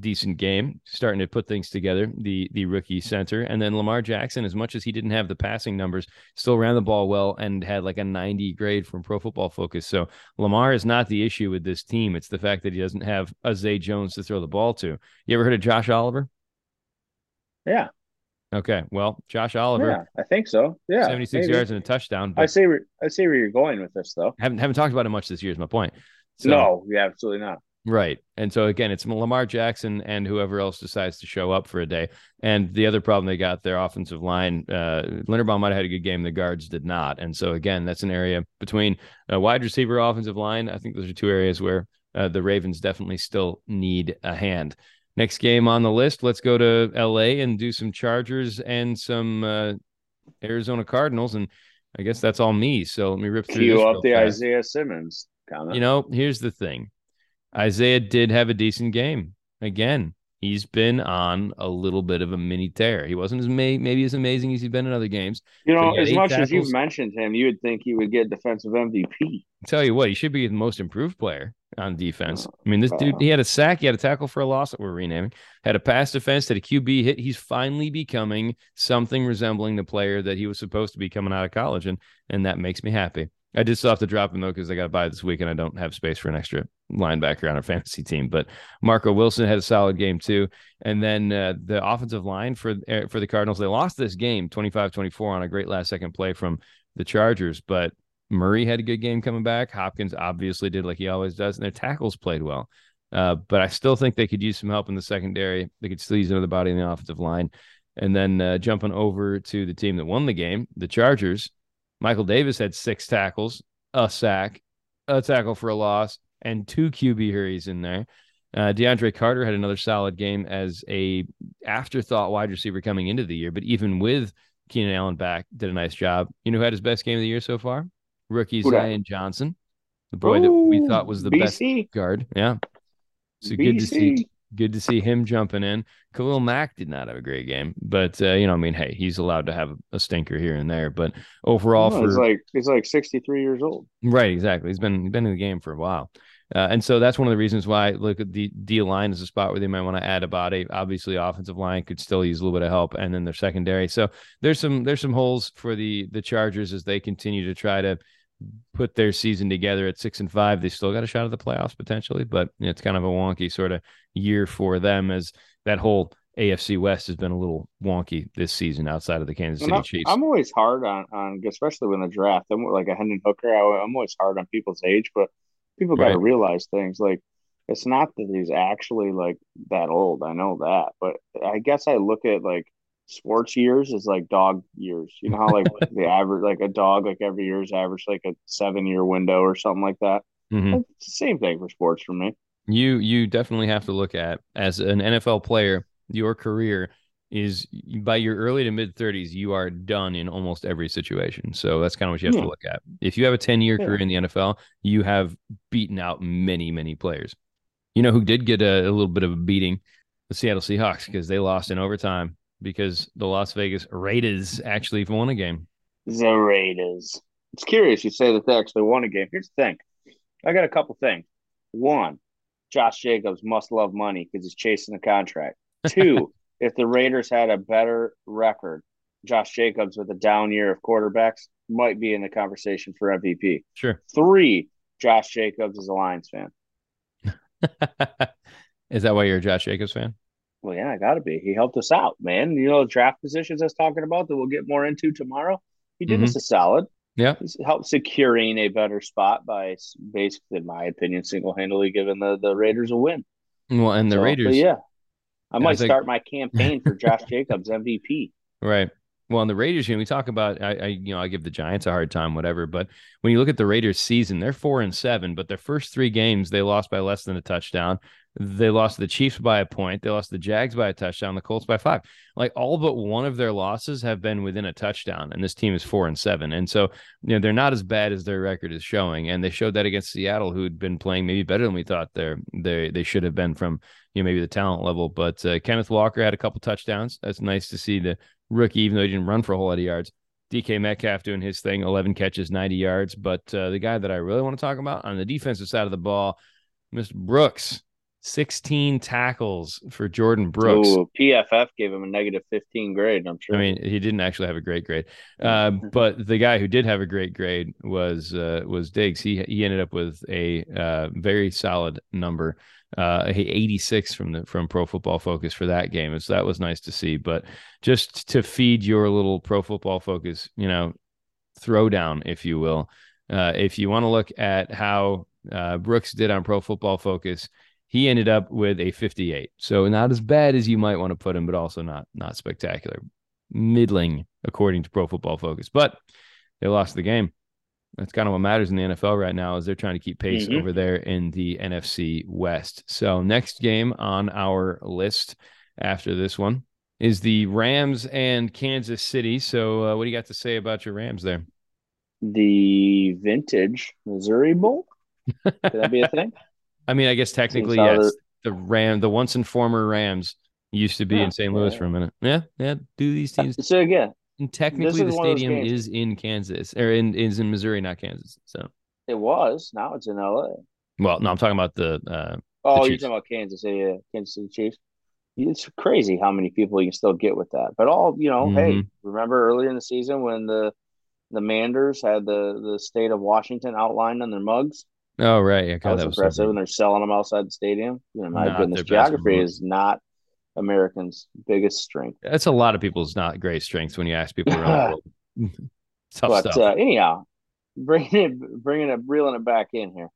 decent game, starting to put things together. The the rookie center, and then Lamar Jackson, as much as he didn't have the passing numbers, still ran the ball well and had like a 90 grade from Pro Football Focus. So Lamar is not the issue with this team. It's the fact that he doesn't have a Zay Jones to throw the ball to. You ever heard of Josh Oliver? Yeah. Okay, well, Josh Oliver, Yeah. I think so. Yeah. 76 maybe. yards and a touchdown. I see where I see where you're going with this though. haven't haven't talked about it much this year. Is my point. So- no, yeah, absolutely not. Right. And so again, it's Lamar Jackson and whoever else decides to show up for a day. And the other problem they got their offensive line, uh Linderbaum might have had a good game, the guards did not. And so again, that's an area between a wide receiver offensive line. I think those are two areas where uh, the Ravens definitely still need a hand. Next game on the list, let's go to LA and do some Chargers and some uh Arizona Cardinals and I guess that's all me. So let me rip through Cue up the fast. Isaiah Simmons comment. You know, here's the thing. Isaiah did have a decent game. Again, he's been on a little bit of a mini tear. He wasn't as may- maybe as amazing as he's been in other games. You know, as much as you've mentioned him, you would think he would get defensive MVP. tell you what, he should be the most improved player on defense. I mean, this dude, uh. he had a sack, he had a tackle for a loss that we're renaming, had a pass defense, had a QB hit. He's finally becoming something resembling the player that he was supposed to be coming out of college, and and that makes me happy. I did still have to drop him though because I got to by this week and I don't have space for an extra linebacker on our fantasy team. But Marco Wilson had a solid game too. And then uh, the offensive line for uh, for the Cardinals, they lost this game 25-24 on a great last second play from the Chargers, but Murray had a good game coming back. Hopkins obviously did like he always does, and their tackles played well. Uh, but I still think they could use some help in the secondary. They could still use another body in the offensive line. And then uh, jumping over to the team that won the game, the Chargers. Michael Davis had six tackles, a sack, a tackle for a loss, and two QB hurries in there. Uh, DeAndre Carter had another solid game as a afterthought wide receiver coming into the year, but even with Keenan Allen back, did a nice job. You know who had his best game of the year so far? Rookie? Zion Johnson, the boy that we thought was the best guard. Yeah. So good to see BC. Good to see him jumping in. Khalil Mack did not have a great game, but uh, you know, I mean, hey, he's allowed to have a stinker here and there. But overall, No, for he's like he's like 63 years old. right, exactly, he's been been in the game for a while, uh, and so that's one of the reasons why look at the D line is a spot where they might want to add a body. Obviously, offensive line could still use a little bit of help, and then their secondary. So there's some there's some holes for the the Chargers as they continue to try to put their season together at six and five. They still got a shot at the playoffs potentially, but it's kind of a wonky sort of year for them as that whole AFC West has been a little wonky this season outside of the Kansas City I'm, Chiefs. I'm always hard on on especially when the draft. I'm like a Hendon Hooker. I, I'm always hard on people's age, but people got to Right. realize things like it's not that he's actually like that old. I know that, but I guess I look at like sports years is like dog years. You know how like the average like a dog like every year is average like a seven year window or something like that. Mhm. It's the same thing for sports for me. You you definitely have to look at as an NFL player, your career is by your early to mid 30s, you are done in almost every situation. So that's kind of what you have Yeah. to look at. If you have a 10 year Yeah. career in the NFL, you have beaten out many, many players. You know who did get a, a little bit of a beating? The Seattle Seahawks, because they lost in overtime because the Las Vegas Raiders actually won a game. The Raiders. It's curious you say that they actually won a game. Here's the thing. I got a couple things. One, Josh Jacobs must love money because he's chasing the contract. Two, if the Raiders had a better record, Josh Jacobs with a down year of quarterbacks might be in the conversation for MVP. Sure. Three, Josh Jacobs is a Lions fan. Is that why you're a Josh Jacobs fan? Well, yeah, I got to be. He helped us out, man. You know, the draft positions I was talking about that we'll get more into tomorrow. He did Mhm. us a solid. Yeah. He's helped securing a better spot by basically, in my opinion, single handedly giving the, the Raiders a win. Well, and the So, Raiders, yeah, I might like- start my campaign for Josh Jacobs MVP. Right. Well, on the Raiders, you know, we talk about I, I, you know, I give the Giants a hard time, whatever. But when you look at the Raiders' season, they're four and seven, but their first three games they lost by less than a touchdown. They lost the Chiefs by a point. They lost the Jags by a touchdown. The Colts by five. Like all but one of their losses have been within a touchdown, and this team is four and seven. And so, you know, they're not as bad as their record is showing. And they showed that against Seattle, who'd been playing maybe better than we thought they they they should have been from you know maybe the talent level. But uh, Kenneth Walker had a couple touchdowns. That's nice to see the rookie, even though he didn't run for a whole lot of yards. DK Metcalf doing his thing, 11 catches, 90 yards. But uh, the guy that I really want to talk about on the defensive side of the ball, Mr. Brooks, 16 tackles for Jordan Brooks. Ooh, PFF gave him a negative 15 grade, I'm sure. I mean, he didn't actually have a great grade. Uh, but the guy who did have a great grade was uh, was Diggs. He he ended up with a uh, very solid number. Uh, 86 from the from Pro Football Focus for that game. And So that was nice to see. But just to feed your little Pro Football Focus, you know, throwdown, if you will. Uh, if you want to look at how uh, Brooks did on Pro Football Focus, he ended up with a 58. So not as bad as you might want to put him, but also not not spectacular. Middling according to Pro Football Focus. But they lost the game. That's kind of what matters in the NFL right now is they're trying to keep pace mm-hmm. over there in the NFC West. So next game on our list after this one is the Rams and Kansas City. So uh, what do you got to say about your Rams there? The vintage Missouri Bowl. Could that be a thing? I mean, I guess technically, yes. The Ram, the once and former Rams, used to be yeah, in St. Louis yeah. for a minute. Yeah, yeah. Do these teams? So again, and technically, the stadium is in Kansas or in is in Missouri, not Kansas. So it was. Now it's in L.A. Well, no, I'm talking about the. Uh, oh, the you're talking about Kansas, yeah, yeah, Kansas City Chiefs. It's crazy how many people you can still get with that. But all you know, mm-hmm. hey, remember earlier in the season when the the Manders had the the state of Washington outlined on their mugs? Oh right, yeah, God, that was impressive, so and they're selling them outside the stadium. You know, my not goodness, geography is not Americans' biggest strength. That's a lot of people's not great strengths when you ask people around the world. Tough but stuff. Uh, anyhow, bringing it, bringing it, reeling it back in here.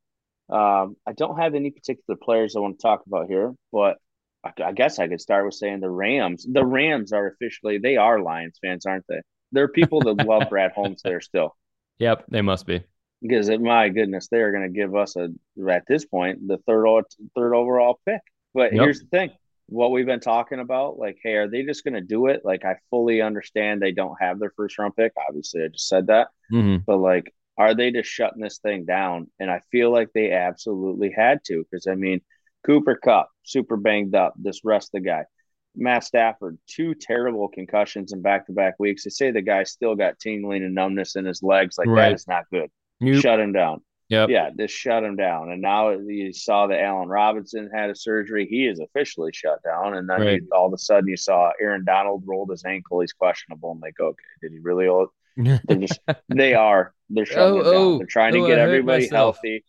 Um, I don't have any particular players I want to talk about here, but I, I guess I could start with saying the Rams. The Rams are officially they are Lions fans, aren't they? There are people that love Brad Holmes there still. Yep, they must be because my goodness, they are going to give us a at this point the third third overall pick. But yep. here's the thing: what we've been talking about, like, hey, are they just going to do it? Like, I fully understand they don't have their first round pick. Obviously, I just said that, mm-hmm. but like, are they just shutting this thing down? And I feel like they absolutely had to because I mean, Cooper Kupp super banged up. This rest of the guy. Matt Stafford, two terrible concussions in back to back weeks. They say the guy still got tingling and numbness in his legs. Like right. that is not good. Nope. Shut him down. Yep. Yeah, just shut him down. And now you saw that Allen Robinson had a surgery. He is officially shut down. And then right. you, all of a sudden you saw Aaron Donald rolled his ankle. He's questionable. I'm like, okay, did he really? They're just, they are. They're shutting oh, down. Oh, they're trying to oh, get everybody healthy.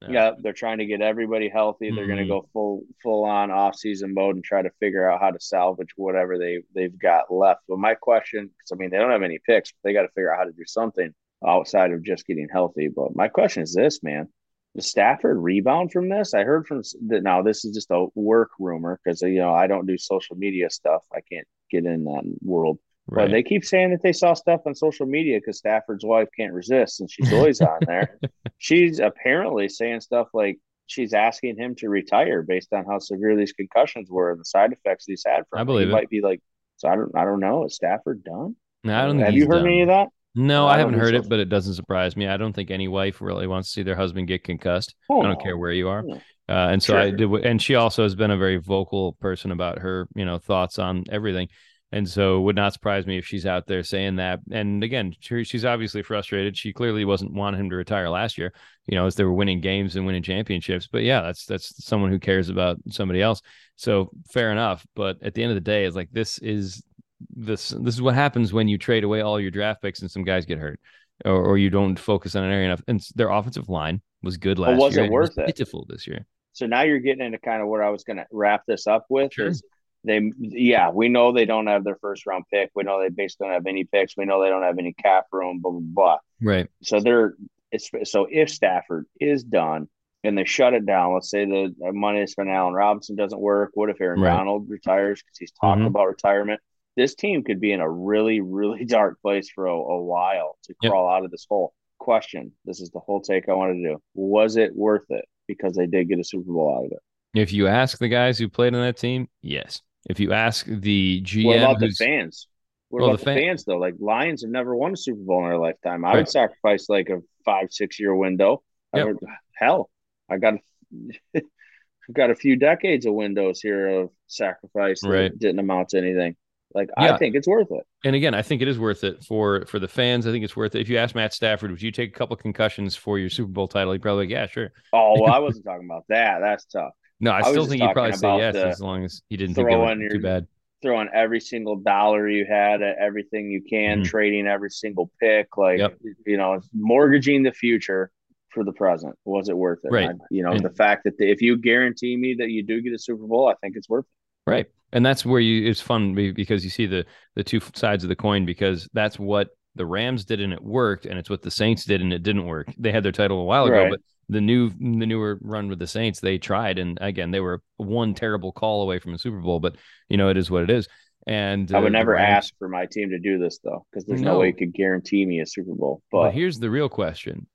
Yeah. yeah. they're trying to get everybody healthy. They're mm-hmm. going to go full full on off season mode and try to figure out how to salvage whatever they they've got left. But my question, because I mean they don't have any picks, but they got to figure out how to do something outside of just getting healthy. But my question is this, man. Does Stafford rebound from this? I heard from that now this is just a work rumor because you know I don't do social media stuff. I can't get in that world. Right. But they keep saying that they saw stuff on social media because Stafford's wife can't resist and she's always on there. She's apparently saying stuff like she's asking him to retire based on how severe these concussions were and the side effects he's had from. I believe it. Might be like so. I don't. I don't know. Is Stafford done? No, I don't. Have you heard done. any of that? No, I, I haven't heard it, but it doesn't surprise me. I don't think any wife really wants to see their husband get concussed. Oh, I don't care where you are. Uh, and so sure. I did, and she also has been a very vocal person about her, you know, thoughts on everything. And so it would not surprise me if she's out there saying that. And again, she, she's obviously frustrated. She clearly wasn't wanting him to retire last year, you know, as they were winning games and winning championships. But yeah, that's that's someone who cares about somebody else. So fair enough. But at the end of the day, it's like this is this this is what happens when you trade away all your draft picks and some guys get hurt, or, or you don't focus on an area enough. And their offensive line was good last was year. It worth it? Pitiful this year. So now you're getting into kind of what I was going to wrap this up with. Sure. Is they, yeah, we know they don't have their first round pick. We know they basically don't have any picks. We know they don't have any cap room. Blah blah blah. Right. So they're it's so if Stafford is done and they shut it down, let's say the money spent on Allen Robinson doesn't work. What if Aaron right. Donald retires because he's talking mm-hmm. about retirement? This team could be in a really, really dark place for a, a while to yep. crawl out of this hole. Question: This is the whole take I wanted to do. Was it worth it? Because they did get a Super Bowl out of it. If you ask the guys who played on that team, yes. If you ask the GM, What about the fans? What Well, about the the, fans though? Like Lions have never won a Super Bowl in their lifetime. I Right. would sacrifice like a five, six year window. I would- hell, I got I've got a few decades of windows here of sacrifice that Right. didn't amount to anything. Like Yeah. I think it's worth it. and again, I think it is worth it for for the fans. I think it's worth it. If you ask Matt Stafford, would you take a couple concussions for your Super Bowl title? He'd probably, like, yeah, sure. Oh well, I wasn't talking about that. That's tough. No, I, I still think he'd probably say yes as long as he didn't think throwing your- too bad. Throwing every single dollar you had at everything you can, Mhm. trading every single pick, like Yep. you know, mortgaging the future for the present. Was it worth it? Right. I- you know, And- the fact that the, if you guarantee me that you do get a Super Bowl, I think it's worth it. Right. And that's where you it's fun because you see the the two sides of the coin because that's what the Rams did and it worked and it's what the Saints did and it didn't work. They had their title a while ago, Right. but the new the newer run with the Saints, they tried and again, they were one terrible call away from a Super Bowl, but you know it is what it is. And I uh, would never Rams- ask for my team to do this though, because there's no. No. way you could guarantee me a Super Bowl. But But here's the real question.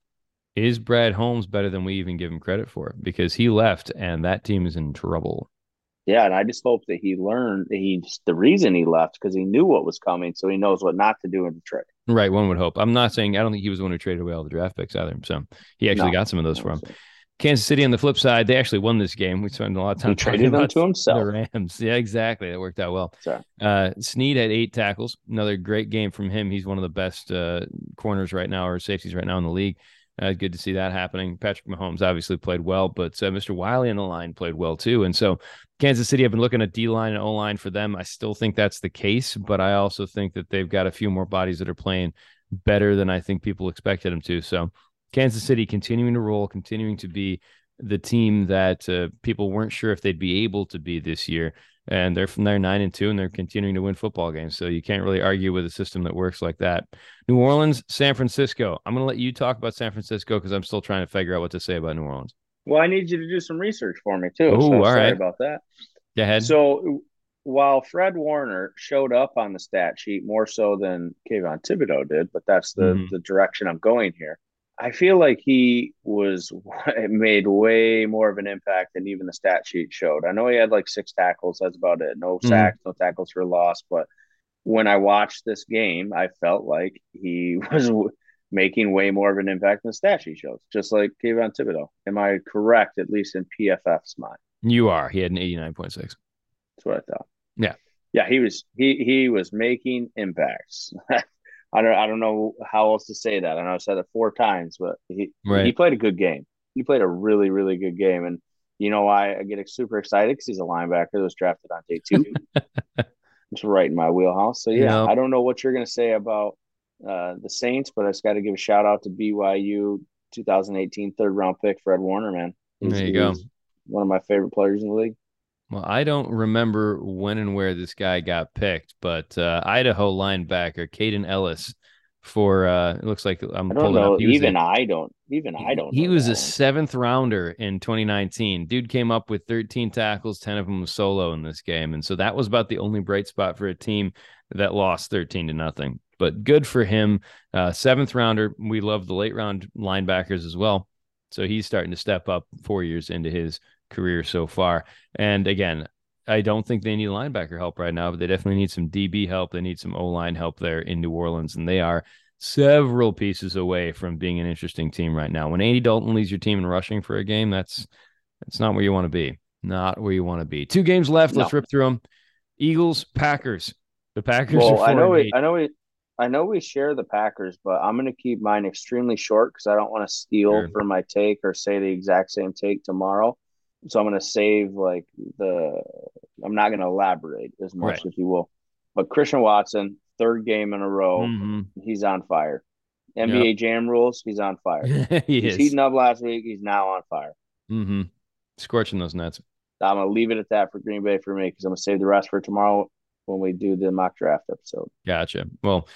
Is Brad Holmes better than we even give him credit for? Because he left and that team is in trouble. Yeah, and I just hope that he learned that he the reason he left because he knew what was coming, so he knows what not to do in the Detroit. Right, one would hope. I'm not saying I don't think he was the one who traded away all the draft picks either. So he actually No. got some of those for him. Kansas City on the flip side, they actually won this game. We spent a lot of time He traded them to himself. the Rams. Yeah, exactly. That worked out well. Sorry. Uh, Sneed had eight tackles. Another great game from him. He's one of the best uh, corners right now or safeties right now in the league. Uh, good to see that happening. Patrick Mahomes obviously played well, but uh, Mr. Wiley on the line played well too. And so Kansas City, I've been looking at D line and O line for them. I still think that's the case, but I also think that they've got a few more bodies that are playing better than I think people expected them to. So Kansas City continuing to roll, continuing to be the team that uh, people weren't sure if they'd be able to be this year. And they're from there nine and two, and they're continuing to win football games. So you can't really argue with a system that works like that. New Orleans, San Francisco. I'm going to let you talk about San Francisco because I'm still trying to figure out what to say about New Orleans. Well, I need you to do some research for me too. Ooh, so all sorry right. about that. Go ahead. So while Fred Warner showed up on the stat sheet more so than Kayvon Thibodeaux did, but that's the Mhm. the direction I'm going here. I feel like he was made way more of an impact than even the stat sheet showed. I know he had like six tackles. That's about it. No Mhm. sacks, no tackles for loss. But when I watched this game, I felt like he was making way more of an impact than sheet shows, just like Kayvon Thibodeaux. Am I correct, at least in PFF's mind? you are. He had an 89.6. That's what I thought. Yeah. Yeah, he was he he was making impacts. I don't I don't know how else to say that. I know I said it four times, but he Right. he played a good game. He played a really really good game, and you know why I get super excited because he's a linebacker that was drafted on day two. it's right in my wheelhouse. So yeah, Yeah. I don't know what you're gonna say about uh, the Saints, but I just got to give a shout out to BYU 2018 third round pick Fred Warner. Man, There you go. One of my favorite players in the league. Well, I don't remember when and where this guy got picked, but uh, Idaho linebacker Kaden Elliss for uh, it looks like I'm I don't pulling know. up. He Even a- I don't. Even I don't. He know was that a one. seventh rounder in 2019. Dude came up with 13 tackles, 10 of them was solo in this game, and so that was about the only bright spot for a team that lost 13 to nothing. But good for him. Uh, seventh rounder. We love the late round linebackers as well. So he's starting to step up four years into his career so far. And again, I don't think they need linebacker help right now, but they definitely need some DB help. They need some O line help there in New Orleans, and they are several pieces away from being an interesting team right now. When Andy Dalton leads your team in rushing for a game, that's that's not where you want to be. Not where you want to be. Two games left. Let's rip through them. Eagles, Packers. The Packers Well, I know eight. I know we, I know we share the Packers, but I'm going to keep mine extremely short because I don't want to steal Sure. from my take or say the exact same take tomorrow. So I'm going to save like the. I'm not going to elaborate as much, Right. if you will. But Christian Watson, third game in a row, Mhm. he's on fire. NBA Jam rules, he's on fire. he He's is. heating up last week. He's now on fire. hmm Scorching those nuts. I'm gonna leave it at that for Green Bay for me because I'm gonna save the rest for tomorrow when we do the mock draft episode. Gotcha. Well,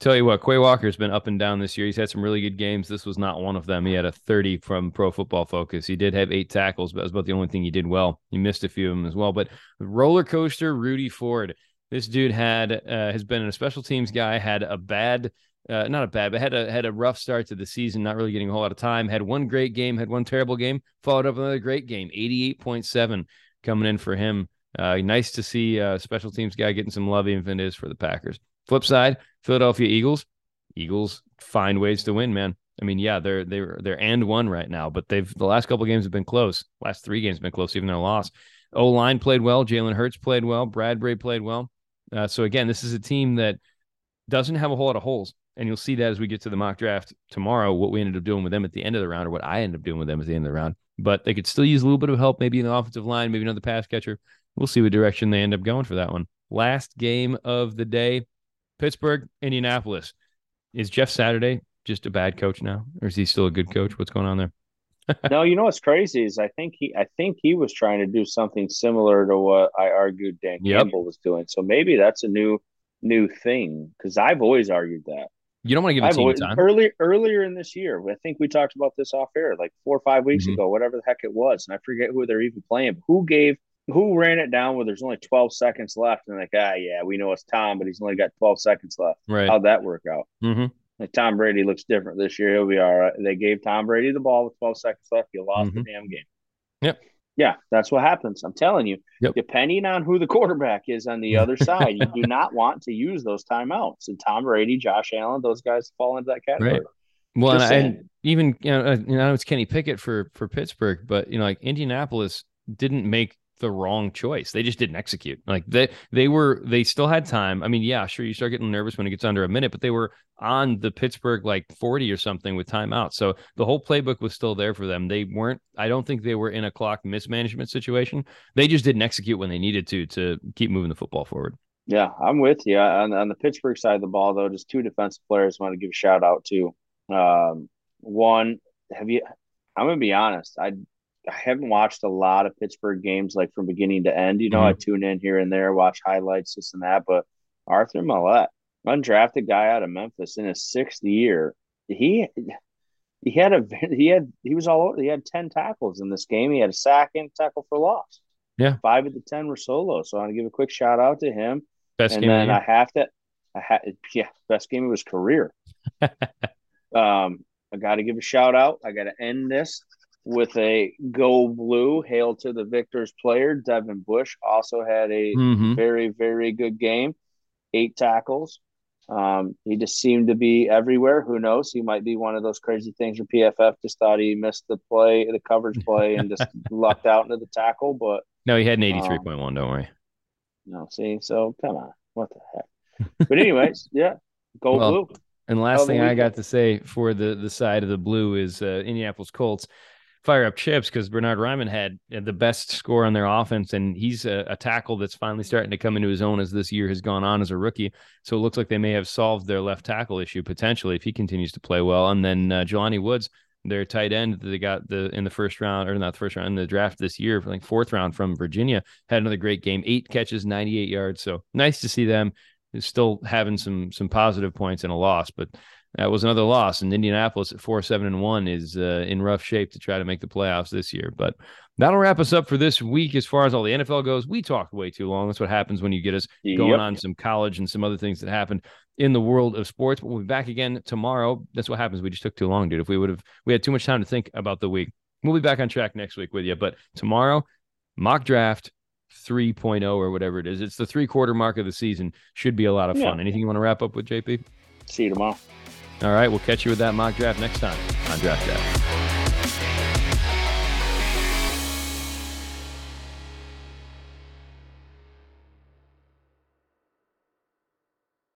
tell you what, Quay Walker's been up and down this year. He's had some really good games. This was not one of them. He had a 30 from Pro Football Focus. He did have eight tackles, but that was about the only thing he did well. He missed a few of them as well. But roller coaster, Rudy Ford. This dude had uh, has been a special teams guy. Had a bad uh, not a bad, but had a had a rough start to the season, not really getting a whole lot of time. Had one great game, had one terrible game, followed up another great game, 88.7 coming in for him. Uh, nice to see a special teams guy getting some love, even if it is for the Packers. Flip side, Philadelphia Eagles. Eagles find ways to win, man. I mean, yeah, they're they're they're and one right now, but they've the last couple games have been close. Last three games have been close, even their loss. O line played well. Jalen Hurts played well. Bradberry played well. Uh, so again, this is a team that doesn't have a whole lot of holes, and you'll see that as we get to the mock draft tomorrow. What we ended up doing with them at the end of the round, or what I ended up doing with them at the end of the round. But they could still use a little bit of help, maybe in the offensive line, maybe another pass catcher. We'll see what direction they end up going for that one. Last game of the day, Pittsburgh, Indianapolis. Is Jeff Saturday just a bad coach now, or is he still a good coach? What's going on there? no, you know what's crazy is I think he I think he was trying to do something similar to what I argued Dan yep. Campbell was doing. So maybe that's a new new thing because I've always argued that. You don't want to give a team always, time. Early, earlier in this year, I think we talked about this off air, like four or five weeks mm-hmm. ago, whatever the heck it was, and I forget who they're even playing. Who gave? Who ran it down where there's only 12 seconds left? And like, ah, yeah, we know it's Tom, but he's only got 12 seconds left. Right? How'd that work out? Mm-hmm. Like Tom Brady looks different this year. He'll be all right. They gave Tom Brady the ball with 12 seconds left. He lost mm-hmm. the damn game. Yep. Yeah, that's what happens. I'm telling you. Yep. Depending on who the quarterback is on the other side, you do not want to use those timeouts. And Tom Brady, Josh Allen, those guys fall into that category. Right. Well, and, and, even you know, you know, it's Kenny Pickett for for Pittsburgh, but you know, like Indianapolis didn't make the wrong choice. They just didn't execute. Like they they were they still had time. I mean, yeah, sure you start getting nervous when it gets under a minute, but they were on the Pittsburgh like 40 or something with timeout. So the whole playbook was still there for them. They weren't I don't think they were in a clock mismanagement situation. They just didn't execute when they needed to to keep moving the football forward. Yeah, I'm with you. On, on the Pittsburgh side of the ball though, just two defensive players I want to give a shout out to. Um, one, have you I'm going to be honest. I I haven't watched a lot of Pittsburgh games like from beginning to end. You know, mm-hmm. I tune in here and there, watch highlights, this and that. But Arthur Maulet, undrafted guy out of Memphis in his sixth year, he he had a he had he was all over. He had ten tackles in this game. He had a sack and tackle for loss. Yeah, five of the ten were solo. So I want to give a quick shout out to him. Best and game. then I have to, I had yeah, best game of his career. um, I got to give a shout out. I got to end this with a go blue. Hail to the victors player. Devin Bush also had a mm-hmm. very, very good game. Eight tackles. Um, he just seemed to be everywhere. Who knows? He might be one of those crazy things where PFF just thought he missed the play, the coverage play, and just lucked out into the tackle. But no, he had an 83.1. Um, don't worry. No, see, so come on. What the heck? But, anyways, yeah, go well, blue. And last thing I got to say for the the side of the blue is uh, Indianapolis Colts fire up chips because Bernard Raimann had the best score on their offense, and he's a, a, tackle that's finally starting to come into his own as this year has gone on as a rookie. So it looks like they may have solved their left tackle issue potentially if he continues to play well. And then uh, Jelani Woods, their tight end that they got the in the first round or not the first round in the draft this year, like fourth round from Virginia, had another great game, eight catches, 98 yards. So nice to see them still having some some positive points in a loss, but that was another loss. And Indianapolis at four, seven, and one is uh, in rough shape to try to make the playoffs this year. But that'll wrap us up for this week as far as all the NFL goes. We talked way too long. That's what happens when you get us going yep. on some college and some other things that happened in the world of sports. But we'll be back again tomorrow. That's what happens. We just took too long, dude. If we would have, we had too much time to think about the week. We'll be back on track next week with you. But tomorrow, mock draft 3.0 or whatever it is. It's the three quarter mark of the season. Should be a lot of fun. Yeah. Anything you want to wrap up with, JP? See you tomorrow. All right, we'll catch you with that mock draft next time on Draft Craft.